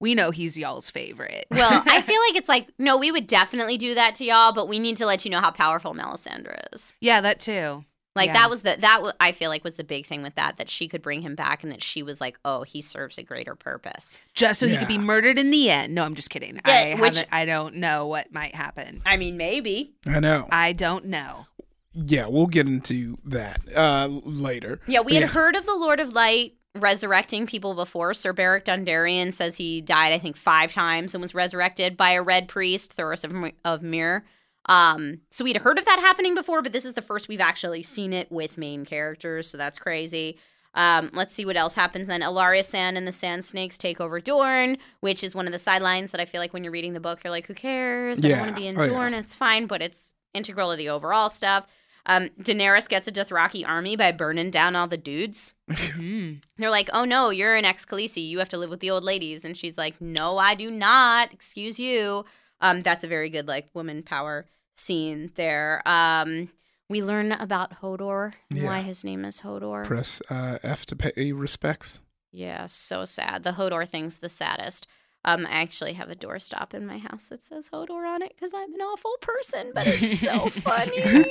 we know he's y'all's favorite. Well, I feel like it's like, no, we would definitely do that to y'all, but we need to let you know how powerful Melisandre is. yeah, that too. Like Yeah. that was the that wa- I feel like was the big thing with that that she could bring him back and that she was like, oh, he serves a greater purpose. Just so he could be murdered in the end. No, I'm just kidding. Yeah, I which- I don't know what might happen. I mean, maybe. I know. I don't know. Yeah, we'll get into that uh, later. Yeah, we But had heard of the Lord of Light resurrecting people before. Sir Beric Dondarrion says he died, I think, five times and was resurrected by a red priest, Thoros of, of Myr. Um, so we'd heard of that happening before, but this is the first we've actually seen it with main characters, so that's crazy. Um, let's see what else happens then. Ellaria Sand and the Sand Snakes take over Dorne, which is one of the sidelines that I feel like when you're reading the book, you're like, who cares? I don't Yeah. want to be in Oh, yeah. Dorne. It's fine, but it's integral to the overall stuff. Um, Daenerys gets a Dothraki army by burning down all the dudes. They're like, oh no, you're an ex Khaleesi. You have to live with the old ladies. And she's like, no, I do not. Excuse you. Um, that's a very good, like, woman power scene there. Um, we learn about Hodor and why his name is Hodor. Press uh, F to pay respects. Yeah, so sad. The Hodor thing's the saddest. Um, I actually have a doorstop in my house that says Hodor on it because I'm an awful person, but it's so funny.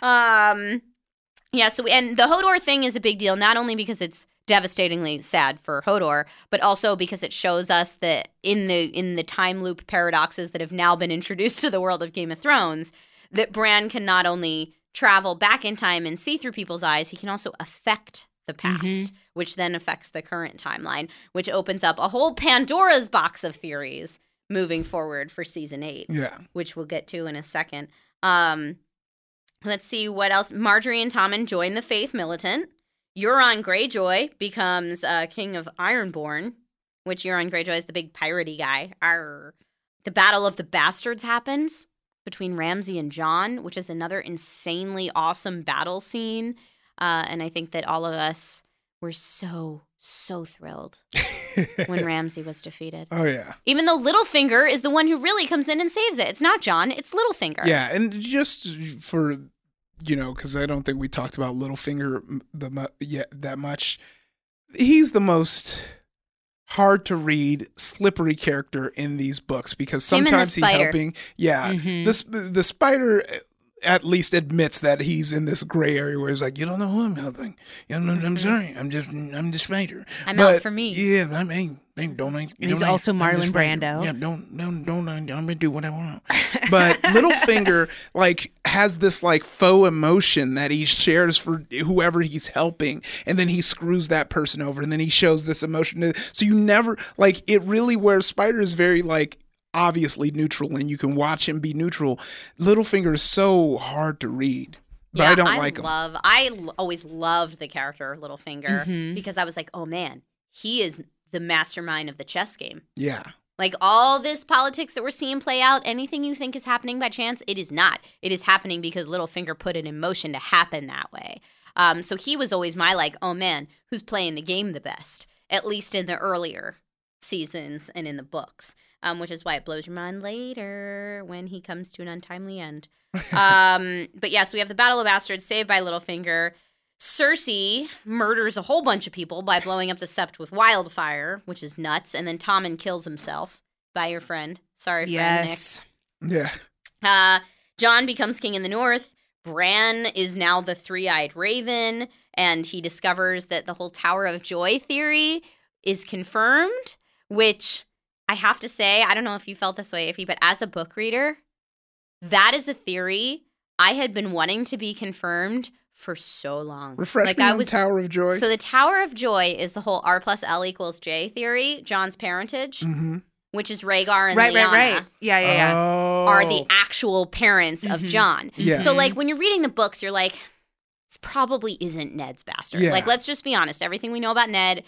Um, yeah, so we, and the Hodor thing is a big deal, not only because it's devastatingly sad for Hodor, but also because it shows us that in the in the time loop paradoxes that have now been introduced to the world of Game of Thrones, that Bran can not only travel back in time and see through people's eyes, he can also affect the past, which then affects the current timeline, which opens up a whole Pandora's box of theories moving forward for season eight Yeah. which we'll get to in a second. Um, let's see what else. Margaery and Tommen join the Faith Militant. Euron Greyjoy becomes uh, king of Ironborn, which Euron Greyjoy is the big piratey guy. Arr. The Battle of the Bastards happens between Ramsay and Jon, which is another insanely awesome battle scene. Uh, and I think that all of us were so, so thrilled when Ramsay was defeated. Oh yeah. Even though Littlefinger is the one who really comes in and saves it. It's not Jon, it's Littlefinger. Yeah, and just for you know, because I don't think we talked about Littlefinger the yet that much. He's the most hard to read, slippery character in these books because Him and the sometimes he's helping. Yeah, mm-hmm. the sp- the spider at least admits that he's in this gray area where he's like, you don't know who I'm helping. You don't know. I'm mm-hmm. sorry. I'm just I'm the spider. I'm out for me. Yeah, I mean, don't. I, And he's don't also Marlon. Brando. Yeah, don't don't don't. I'm gonna do what I want. But Littlefinger like has this like faux emotion that he shares for whoever he's helping, and then he screws that person over, and then he shows this emotion. To, so you never like it. Really, where Spider is very like obviously neutral, and you can watch him be neutral. Littlefinger is so hard to read. But Yeah, I don't like him. love I l- always loved the character Littlefinger Mm-hmm. because I was like, oh man, he is the mastermind of the chess game. Yeah. Like all this politics that we're seeing play out, anything you think is happening by chance, it is not. It is happening because Littlefinger put it in motion to happen that way. Um, so he was always my like, oh man, who's playing the game the best? At least in the earlier seasons and in the books, um, which is why it blows your mind later when he comes to an untimely end. um, but yeah, so we have the Battle of Bastards saved by Littlefinger. Cersei murders a whole bunch of people by blowing up the sept with wildfire, which is nuts, and then Tommen kills himself by your friend. Sorry, friend Yes. Yeah. Uh, Jon becomes king in the north. Bran is now the three-eyed raven, and he discovers that the whole Tower of Joy theory is confirmed. Which I have to say, I don't know if you felt this way, Ify, but as a book reader, that is a theory I had been wanting to be confirmed for so long. Refresh like me I on was Tower of Joy. So the Tower of Joy is the whole R plus L equals J theory, Jon's parentage, mm-hmm. which is Rhaegar and Right, right, Lyanna right. Yeah, yeah, yeah. Oh. are the actual parents of Jon. Yeah. So like when you're reading the books, you're like, this probably isn't Ned's bastard. Yeah. Like let's just be honest. Everything we know about Ned,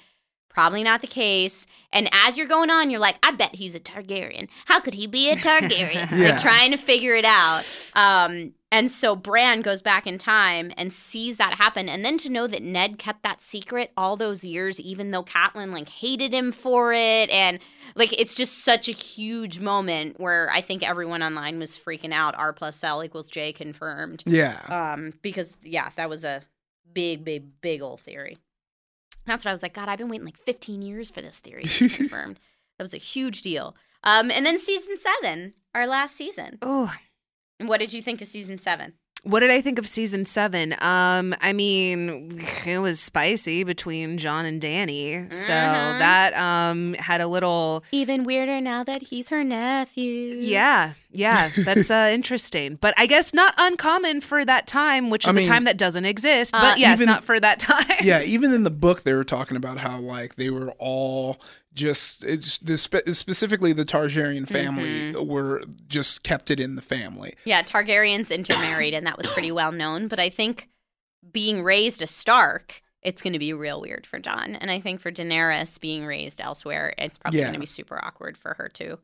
probably not the case. And as you're going on, you're like, I bet he's a Targaryen. How could he be a Targaryen? Yeah. Like trying to figure it out. Um, and so Bran goes back in time and sees that happen. And then to know that Ned kept that secret all those years, even though Catelyn like hated him for it. And like it's just such a huge moment where I think everyone online was freaking out. R plus L equals J confirmed. Yeah. Um, because yeah, that was a big, big, big old theory. That's what I was like, God, I've been waiting like 15 years for this theory to be confirmed. That was a huge deal. Um, and then season seven, our last season. Oh, And what did you think of season seven? What did I think of season seven? Um, I mean, it was spicy between Jon and Dany, so Mhm. that um had a little. Even weirder now that he's her nephew. Yeah, yeah, that's uh, interesting. But I guess not uncommon for that time, which I is mean- a time that doesn't exist. Uh, but yes, even- not for that time. yeah, even in the book, they were talking about how like they were all just it's the spe- specifically the Targaryen family Mm-hmm. were just kept it in the family. Yeah, Targaryens intermarried, and that was pretty well known. But I think being raised a Stark, it's going to be real weird for Jon. And I think for Daenerys being raised elsewhere, it's probably Yeah. going to be super awkward for her too,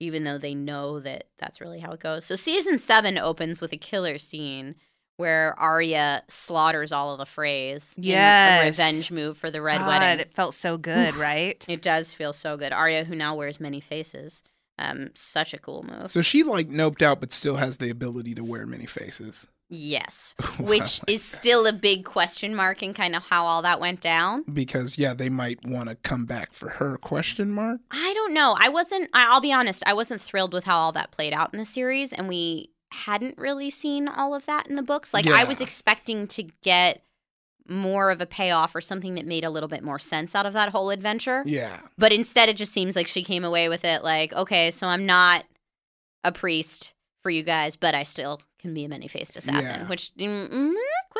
even though they know that that's really how it goes. So season seven opens with a killer scene where Arya slaughters all of the Freys. in Yes. a revenge move for the Red God, Wedding. it felt so good, right? It does feel so good. Arya, who now wears many faces, um, such a cool move. So she like noped out, but still has the ability to wear many faces. Yes, which is still a big question mark in kind of how all that went down. Because yeah, they might want to come back for her question mark. I don't know. I wasn't. I'll be honest. I wasn't thrilled with how all that played out in the series, and we hadn't really seen all of that in the books. Like I was expecting to get more of a payoff or something that made a little bit more sense out of that whole adventure. Yeah. But instead, it just seems like she came away with it like, okay, so I'm not a priest for you guys, but I still can be a many faced assassin. Yeah. Which mm, mm,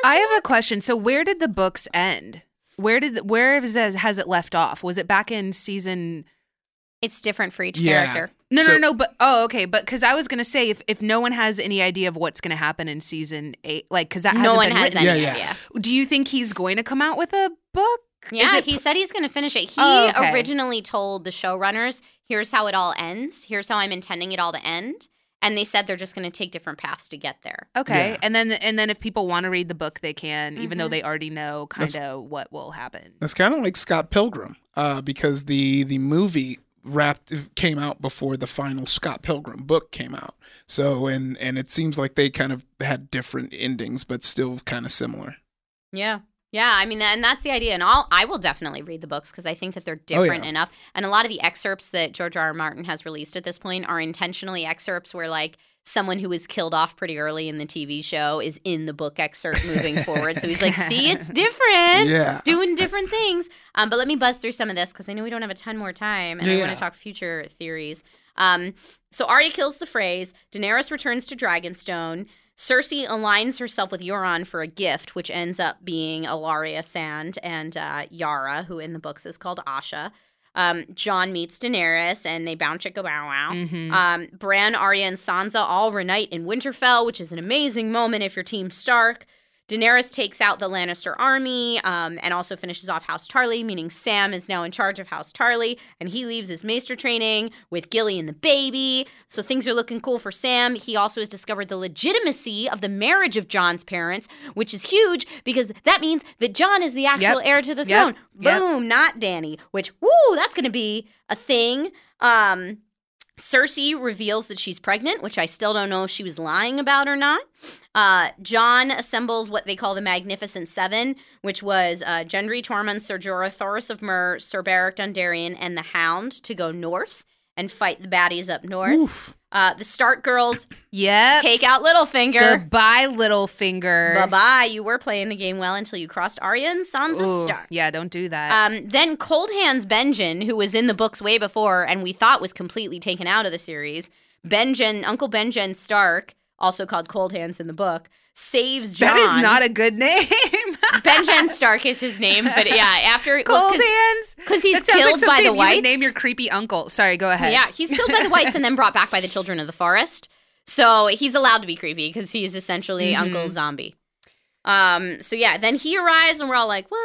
I have a question. So where did the books end? Where did where is it, has it left off? Was it back in season? It's different for each Yeah. character. No, So- no, no. But oh, okay. But because I was gonna say if if no one has any idea of what's gonna happen in season eight, like because that No hasn't one been has written any Yeah, yeah. idea. Do you think he's going to come out with a book? Yeah, it he said he's going to finish it. He Oh, okay. originally told the showrunners, "Here's how it all ends. Here's how I'm intending it all to end." And they said they're just going to take different paths to get there. Okay, Yeah. and then and then if people want to read the book, they can, even Mm-hmm. though they already know kind of what will happen. That's kind of like Scott Pilgrim, uh, because the the movie wrapped came out before the final Scott Pilgrim book came out. So and and it seems like they kind of had different endings, but still kind of similar. Yeah. Yeah, I mean, and that's the idea. And I'll, I will definitely read the books because I think that they're Oh, yeah. different enough. And a lot of the excerpts that George R. R. Martin has released at this point are intentionally excerpts where, like, someone who was killed off pretty early in the TV show is in the book excerpt moving forward. So he's like, see, it's different. Yeah. Doing different things. Um, but let me buzz through some of this because I know we don't have a ton more time and I want to talk future theories. Um, so Arya kills the Freys, Daenerys returns to Dragonstone. Cersei aligns herself with Euron for a gift, which ends up being Ellaria Sand and uh, Yara, who in the books is called Asha. Um, Jon meets Daenerys, and they bounce chicka bow wow. Mm-hmm. Um, Bran, Arya, and Sansa all reunite in Winterfell, which is an amazing moment if you're Team Stark. Daenerys takes out the Lannister army um, and also finishes off House Tarly, meaning Sam is now in charge of House Tarly, and he leaves his maester training with Gilly and the baby. So things are looking cool for Sam. He also has discovered the legitimacy of the marriage of Jon's parents, which is huge because that means that Jon is the actual Yep. heir to the Yep. throne. Yep. Boom, not Dany. Which, woo, that's going to be a thing. Um, Cersei reveals that she's pregnant, which I still don't know if she was lying about or not. Uh, Jon assembles what they call the Magnificent Seven, which was uh, Gendry, Tormund, Ser Jorah, Thoros of Myr, Sir Beric Dondarrion, and the Hound to go north and fight the baddies up north. Uh, the Stark girls yeah, take out Littlefinger. Goodbye, Littlefinger. Bye bye. You were playing the game well until you crossed Arya and Sansa Ooh, Stark. Yeah, don't do that. Um, then Cold Hands Benjen, who was in the books way before and we thought was completely taken out of the series, Benjen, Uncle Benjen Stark, also called Cold Hands in the book, saves Jon. That is not a good name. Benjen Stark is his name, but yeah, after Cold hands. because he's killed like by the you whites. Name your creepy uncle. Sorry, go ahead. Yeah, he's killed by the whites and then brought back by the children of the forest. So he's allowed to be creepy because he's essentially Mm-hmm. Uncle Zombie. Um, so yeah, then he arrives and we're all like, what?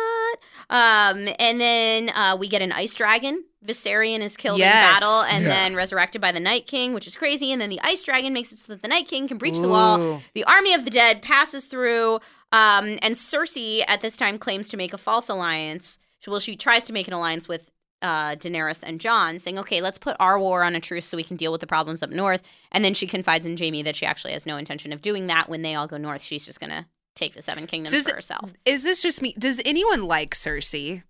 Um, and then uh, we get an ice dragon. Viserion is killed Yes. in battle and Yeah. then resurrected by the Night King, which is crazy. And then the ice dragon makes it so that the Night King can breach the wall. The army of the dead passes through. Um, and Cersei at this time claims to make a false alliance. Well, she tries to make an alliance with uh, Daenerys and Jon, saying, "Okay, let's put our war on a truce so we can deal with the problems up north." And then she confides in Jaime that she actually has no intention of doing that. When they all go north, she's just gonna take the Seven Kingdoms Does- for herself. Is this just me? Does anyone like Cersei?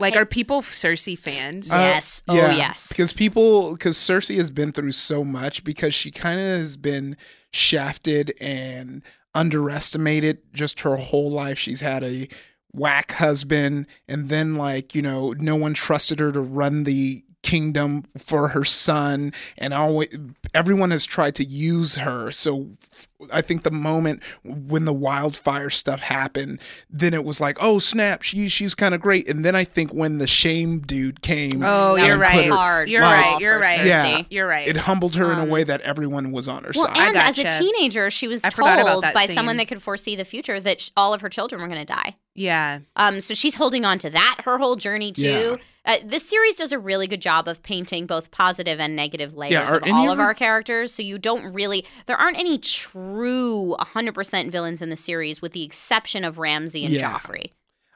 Like, are people Cersei fans? Uh, yes. Oh, yeah, yes. Because people, because Cersei has been through so much because she kind of has been shafted and underestimated just her whole life. She's had a whack husband, and then, like, you know, no one trusted her to run the kingdom for her son and always everyone has tried to use her so I think the moment when the wildfire stuff happened then it was like oh snap she she's kind of great and then i think when the shame dude came Oh, you're was right. hard You're fall right. You're right. Yeah. You're right. it humbled her in a Um, way that everyone was on her Well, side and as a teenager, she was I forgot about told by scene. someone that could foresee the future that sh- all of her children were going to die. yeah. Um, so she's holding on to that her whole journey too. Uh, this series does a really good job of painting both positive and negative layers are of all of our characters. So you don't really there aren't any true 100% villains in the series, with the exception of Ramsay and Yeah. Joffrey.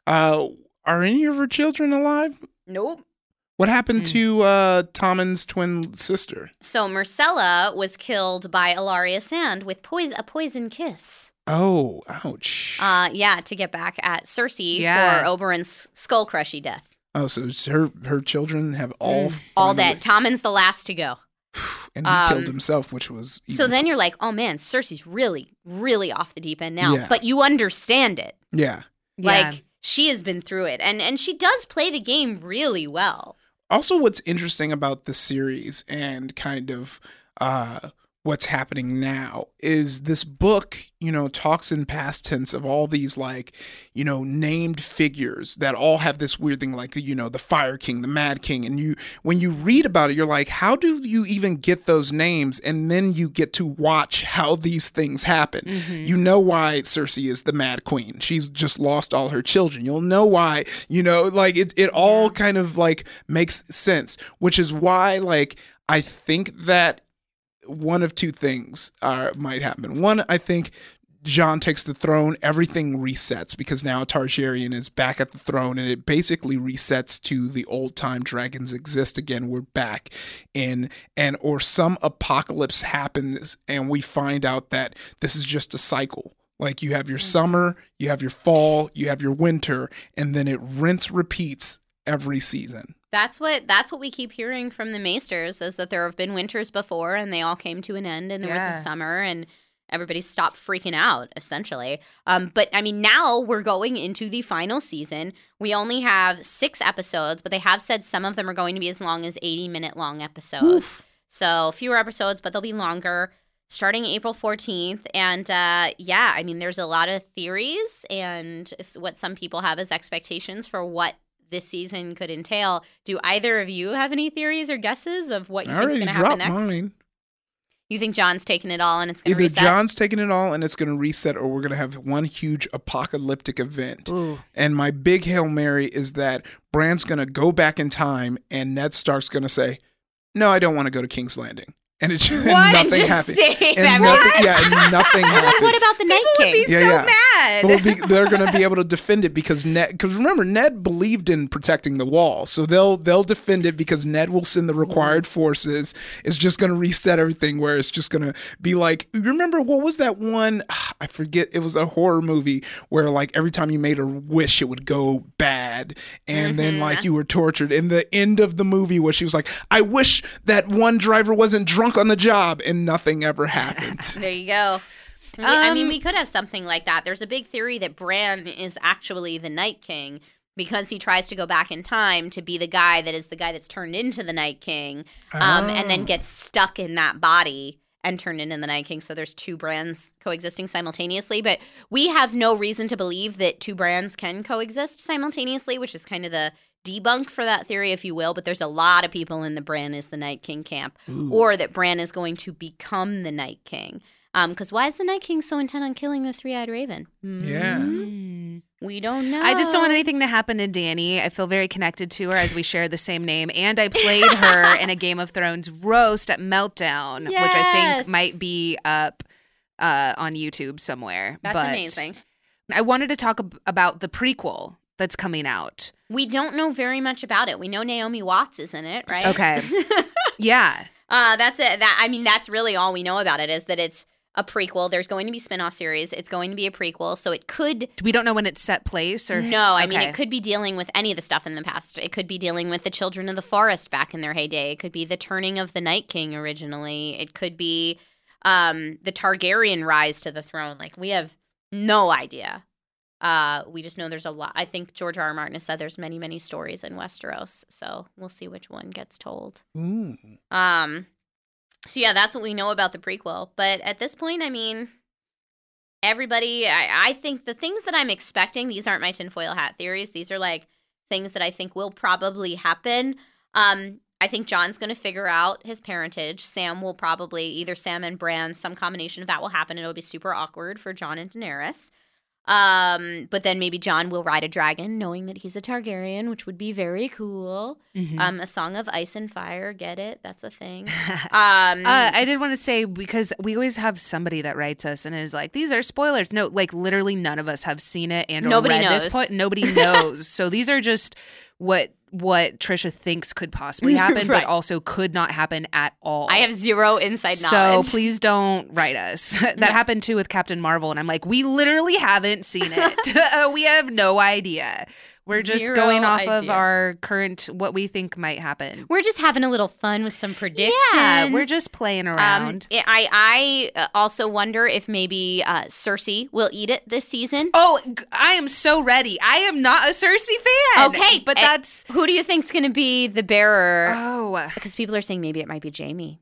uh are any of her children alive Nope. what happened Hmm. to uh tommen's twin sister So Myrcella was killed by Ellaria Sand with a poison kiss. oh ouch Uh, yeah, to get back at Cersei Yeah. for Oberyn's skull crushy death. Oh so her her children have all Mm. all finally- dead. Tommen's the last to go. and he um, killed himself which was So then you're like, oh man, Cersei's really, really off the deep end now. Yeah. But you understand it. yeah Like she has been through it. And and she does play the game really well. also what's interesting about the series and kind of uh what's happening now is this book you know talks in past tense of all these like you know named figures that all have this weird thing like you know the fire king the mad king and you when you read about it you're like how do you even get those names? And then you get to watch how these things happen. Mm-hmm. You know why cersei is the mad queen. She's just lost all her children. You'll know why you know like it, it all kind of like makes sense which is why like i think that one of two things uh, might happen. One, I think Jon takes the throne, everything resets because now Targaryen is back at the throne and it basically resets to the old time dragons exist again. We're back in and or some apocalypse happens and we find out that this is just a cycle. Like you have your summer, you have your fall, you have your winter, and then it rinse repeats every season. That's what that's what we keep hearing from the Maesters is that there have been winters before and they all came to an end and there was a summer and everybody stopped freaking out essentially. Um, but I mean now we're going into the final season. We only have six episodes, but they have said some of them are going to be as long as 80 minute long episodes. So fewer episodes, but they'll be longer. Starting April 14th. And uh, yeah, I mean, there's a lot of theories and what some people have as expectations for what this season could entail. Do either of you have any theories or guesses of what you think is going to happen next? mine. You think Jon's taking it all and it's going to Either reset? Jon's taking it all and it's going to reset, or we're going to have one huge apocalyptic event. And my big hail mary is that Bran's going to go back in time, and Ned Stark's going to say, "No, I don't want to go to King's Landing," and it just What? nothing Just happens. say that. And nothing, yeah, and nothing Well, happens. then what about the Night People King? would be Yeah, so yeah. mad. Well, be, they're going to be able to defend it because Ned. Because remember, Ned believed in protecting the wall, so they'll they'll defend it because Ned will send the required forces. It's just going to reset everything. Where it's just going to be like, you remember what was that one? I forget. It was a horror movie where like every time you made a wish, it would go bad, and then mm-hmm. like you were tortured. And the end of the movie was she was like, I wish that one driver wasn't drunk on the job, and nothing ever happened. There you go. We- I mean, Um, we could have something like that. There's a big theory that Bran is actually the Night King, because he tries to go back in time to be the guy that is the guy that's turned into the Night King, um, and then Oh. gets stuck in that body and turned into the Night King. So there's two Brans coexisting simultaneously, but we have no reason to believe that two Brans can coexist simultaneously, which is kind of the debunk for that theory, if you will. But there's a lot of people in the Bran is the Night King camp, or that Bran is going to become the Night King. Um, because why is the Night King so intent on killing the Three Eyed Raven? Yeah. Mm, We don't know. I just don't want anything to happen to Dany. I feel very connected to her as we share the same name. And I played her in a Game of Thrones roast at Meltdown, which I think might be up uh, on YouTube somewhere. That's But amazing. I wanted to talk ab- about the prequel that's coming out. We don't know very much about it. We know Naomi Watts is in it, right? Okay. yeah. Uh, that's it. That I mean, that's really all we know about it is that it's a prequel. There's going to be spin-off series. It's going to be a prequel, so it could. We don't know when it's set place or No, I mean it could be dealing with any of the stuff in the past. It could be dealing with the children of the forest back in their heyday. It could be the turning of the Night King originally. It could be um, the Targaryen rise to the throne. Like we have no idea. Uh, we just know there's a lot. I think George R. R. Martin has said there's many, many stories in Westeros. So we'll see which one gets told. Um, so yeah, that's what we know about the prequel. But at this point, I mean, everybody, I, I think the things that I'm expecting, these aren't my tinfoil hat theories. These are like things that I think will probably happen. Um, I think Jon's going to figure out his parentage. Sam will probably either Sam and Bran, some combination of that will happen, and it'll be super awkward for Jon and Daenerys. Um, but then maybe Jon will ride a dragon, knowing that he's a Targaryen, which would be very cool. Mhm. Um, a song of ice and fire, get it? That's a thing. Um, Uh, I did want to say because we always have somebody that writes us and is like, "These are spoilers." No, like literally none of us have seen it and Nobody read knows. this point. Nobody knows. so these are just what what Trisha thinks could possibly happen, Right. but also could not happen at all. I have zero inside so knowledge. So please don't write us. that happened too with Captain Marvel, and I'm like, we literally haven't seen it. We have no idea. We're just Zero going off of our current what we think might happen. We're just having a little fun with some predictions. Yeah, we're just playing Um, around. I I uh, also wonder if maybe uh, Cersei will eat it this season. Oh, I am so ready. I am not a Cersei fan. okay, but eh, that's who do you think's going to be the bearer? oh, Because people are saying maybe it might be Jaime.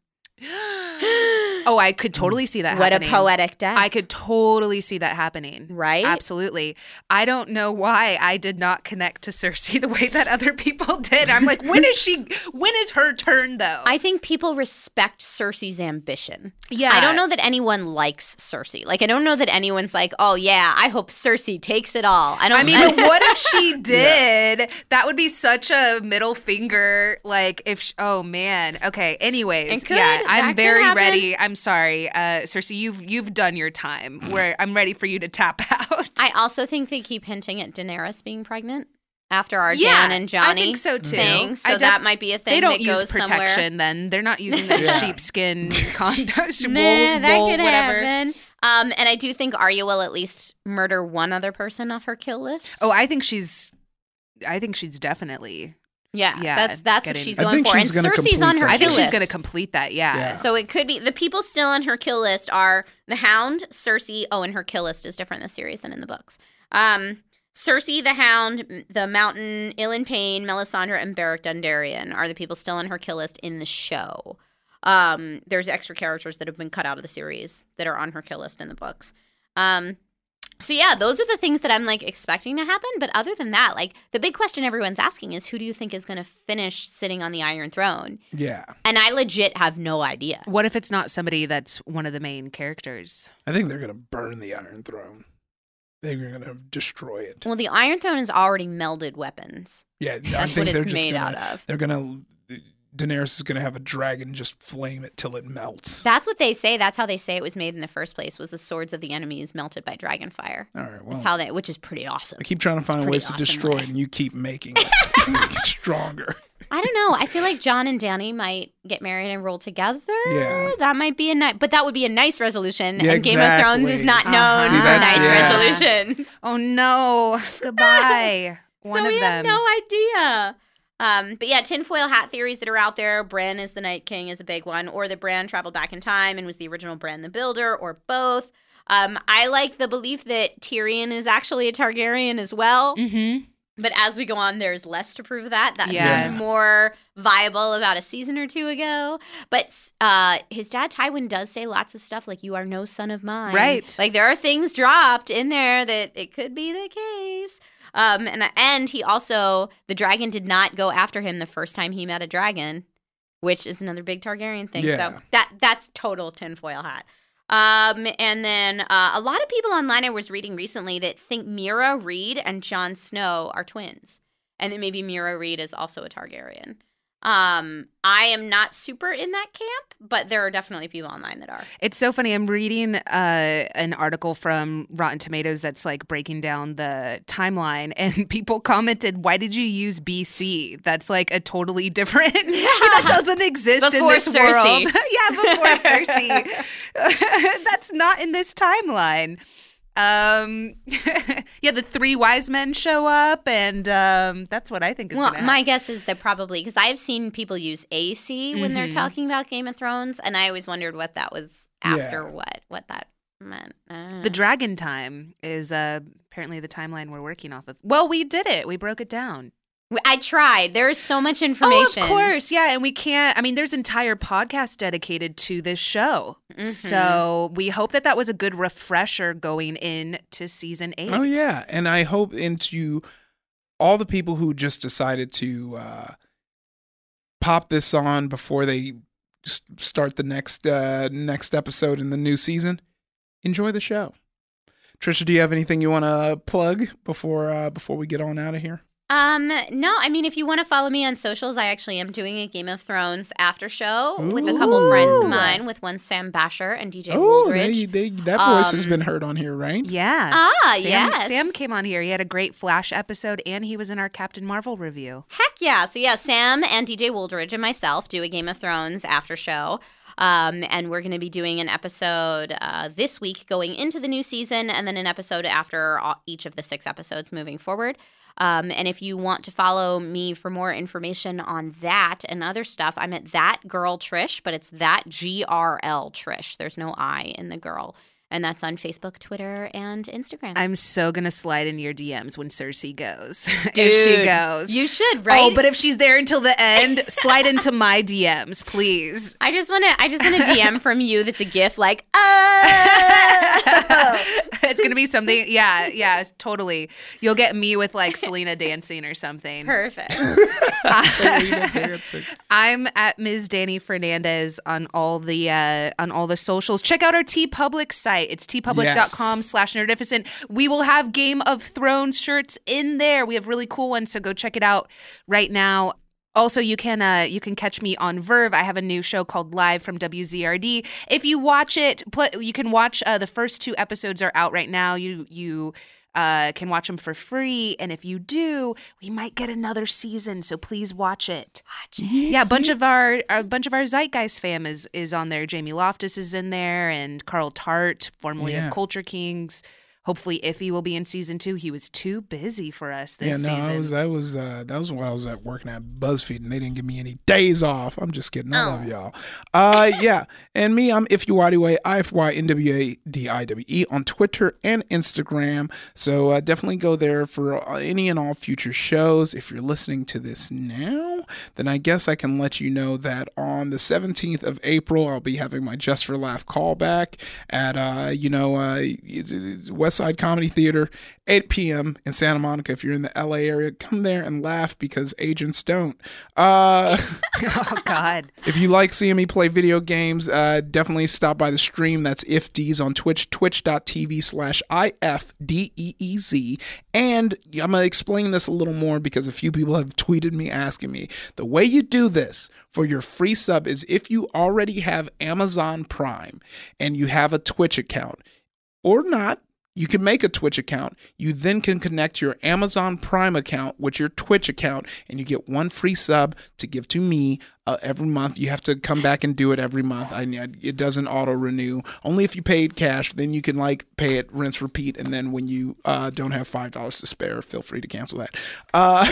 Oh, I could totally see that. What a poetic death! I could totally see that happening. Right? Absolutely. I don't know why I did not connect to Cersei the way that other people did. I'm like, when is she? When is her turn though? I think people respect Cersei's ambition. Yeah. I don't know that anyone likes Cersei. Like, I don't know that anyone's like, oh, yeah, I hope Cersei takes it all. I don't I mean, what if she did? That would be such a middle finger. Like, if sh oh man. Okay. Anyways, could. yeah, I'm very ready. I'm sorry, uh, Cersei. You've you've done your time. Where I'm ready for you to tap out. I also think they keep hinting at Daenerys being pregnant after our Yeah, Jan and Johnny I think so too. thing. So I def- that might be a thing. They don't that use goes protection. Somewhere. Then they're not using the Yeah. sheepskin condoms. Nah, wool, that wool, could whatever. happen. Um, and I do think Arya will at least murder one other person off her kill list. Oh, I think she's. I think she's definitely. Yeah, yeah, that's that's what she's going for. she's and Cersei's on her. I think she's going to complete that. Yeah. Yeah. So it could be the people still on her kill list are the Hound, Cersei. Oh, and her kill list is different in the series than in the books. Um, Cersei, the Hound, the Mountain, Ilyn Payne, Melisandre, and Beric Dondarrion are the people still on her kill list in the show. Um, there's extra characters that have been cut out of the series that are on her kill list in the books. Um, so yeah, those are the things that I'm like expecting to happen. But other than that, like the big question everyone's asking is, who do you think is going to finish sitting on the Iron Throne? Yeah. And I legit have no idea. What if it's not somebody that's one of the main characters? I think they're going to burn the Iron Throne. They're going to destroy it. Well, the Iron Throne is already melded weapons. Yeah, I That's think what they're it's just made gonna, out of. They're going to. Daenerys is going to have a dragon just flame it till it melts. That's what they say. That's how they say it was made in the first place. Was the swords of the enemies melted by dragon fire? All right. Well, That's how they, which is pretty awesome. I keep trying to find pretty ways to destroy way. it, and you keep making it stronger. I don't know. I feel like Jon and Dany might get married and roll together. Yeah. that might be a nice, but that would be a nice resolution. Yeah, and Game of Thrones is not uh-huh. known See, for that's- nice yes. resolutions. Oh no! Goodbye. One so of we them. have no idea. Um, but yeah, tinfoil hat theories that are out there. Bran is the Night King is a big one, or the Bran traveled back in time and was the original Bran the Builder, or both. Um, I like the belief that Tyrion is actually a Targaryen as well. mm-hmm. But as we go on, there's less to prove that. That Yeah. seemed more viable about a season or two ago. But uh, his dad, Tywin, does say lots of stuff like, You are no son of mine. Right. Like there are things dropped in there that it could be the case. Um, and, and he also, the dragon did not go after him the first time he met a dragon, which is another big Targaryen thing. Yeah. So that that's total tinfoil hat. Um, and then uh, a lot of people online I was reading recently that think Meera Reed and Jon Snow are twins, and that maybe Meera Reed is also a Targaryen. Um, I am not super in that camp, but there are definitely people online that are. It's so funny. I'm reading uh, an article from Rotten Tomatoes that's like breaking down the timeline, and people commented, "Why did you use BC? That's like a totally different. that doesn't exist Before in this Cersei. world. yeah, before Cersei. that's not in this timeline." Um, yeah, the three wise men show up, and um, that's what I think is Well, my guess is that probably because I've seen people use AC when Mm-hmm. they're talking about Game of Thrones, and I always wondered what that was after Yeah. what what that meant. Uh, The dragon time is uh, apparently the timeline we're working off of. Well, we did it. We broke it down. I tried. There is so much information. Oh, of course. Yeah. And we can't, I mean, there's entire podcasts dedicated to this show. Mm-hmm. So we hope that that was a good refresher going into season eight. Oh yeah, and I hope into all the people who just decided to uh, pop this on before they s- start the next uh, next episode in the new season. Enjoy the show. Trisha, do you have anything you want to plug before uh, before we get on out of here? Um, no, I mean, if you want to follow me on socials, I actually am doing a Game of Thrones after show with a couple friends of mine, with one Sam Basher and DJ Oh, they, they, that voice has Um, been heard on here, right? Yeah. Ah, Sam, yes. Sam came on here. He had a great Flash episode and he was in our Captain Marvel review. Heck yeah. So, yeah, Sam and DJ Wooldridge and myself do a Game of Thrones after show. Um, and we're going to be doing an episode uh, this week going into the new season, and then an episode after all, each of the six episodes moving forward. Um, and if you want to follow me for more information on that and other stuff, I'm at that girl Trish, but it's that G R L Trish. There's no I in the girl. And that's on Facebook, Twitter, and Instagram. I'm so going to slide into your DMs when Cersei goes. if she goes. You should, right? Oh, but if she's there until the end, slide into my DMs, please. I just want to. I just want a DM from you that's a GIF like, oh. it's gonna be something. Yeah, yeah, totally. You'll get me with like Selena dancing or something. Perfect. Selena dancing. I'm at Ms. Danny Fernandez on all the uh, on all the socials. Check out our TeePublic site. It's teepublic.com Yes. slash nerdificent. We will have Game of Thrones shirts in there. We have really cool ones, so go check it out right now. Also, you can uh, you can catch me on VRV. I have a new show called Live from WZRD. If you watch it, pl- you can watch uh, the first two episodes are out right now. You you uh, can watch them for free, and if you do, we might get another season. So please watch it. Watch it. Yeah, a bunch of our a bunch of our Zeitgeist fam is is on there. Jamie Loftus is in there, and Carl Tart, formerly Yeah. of Culture Kings. Hopefully, Ify will be in season two. He was too busy for us Yeah, this no, season. I was, I was, uh, that was while I was at working at BuzzFeed, and they didn't give me any days off. I'm just kidding. I love y'all. Uh, yeah, and me, I'm Ify Nwadiwe, I F Y N W A D I W E on Twitter and Instagram. So uh, definitely go there for uh, any and all future shows. If you're listening to this now, then I guess I can let you know that on the 17th of April, I'll be having my Just for Laugh callback at, uh, you know, uh, it's West Side Comedy Theater, 8 p.m. in Santa Monica. If you're in the LA area, come there and laugh because agents don't. Uh, oh God. if you like seeing me play video games, uh, definitely stop by the stream. That's IfDeez on Twitch, twitch.tv slash I-F-D-E-E-Z. And I'm going to explain this a little more because a few people have tweeted me asking me. The way you do this for your free sub is if you already have Amazon Prime and you have a Twitch account or not, you can make a Twitch account. You then can connect your Amazon Prime account with your Twitch account, and you get one free sub to give to me uh, every month. You have to come back and do it every month. I, it doesn't auto renew. Only if you paid cash, then you can like pay it, rinse, repeat, and then when you uh, don't have five dollars to spare, feel free to cancel that. Uh,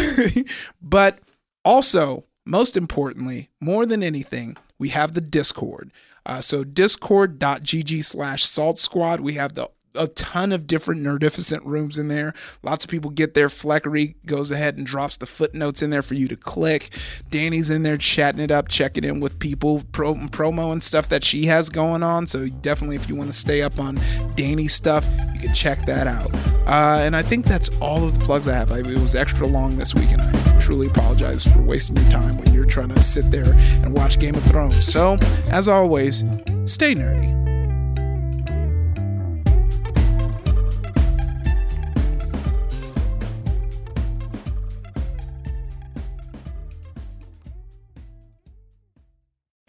but also, most importantly, more than anything, we have the Discord. Uh, so discord.gg slash salt squad. We have the a ton of different nerdificent rooms in there. Lots of people get there. Fleckery goes ahead and drops the footnotes in there for you to click. Danny's in there chatting it up, checking in with people, pro, promo and stuff that she has going on. So definitely, if you want to stay up on Danny's stuff, you can check that out. Uh, and I think that's all of the plugs I have. I, it was extra long this week, and I truly apologize for wasting your time when you're trying to sit there and watch Game of Thrones. So, as always, stay nerdy.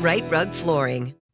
Rite Rug Flooring.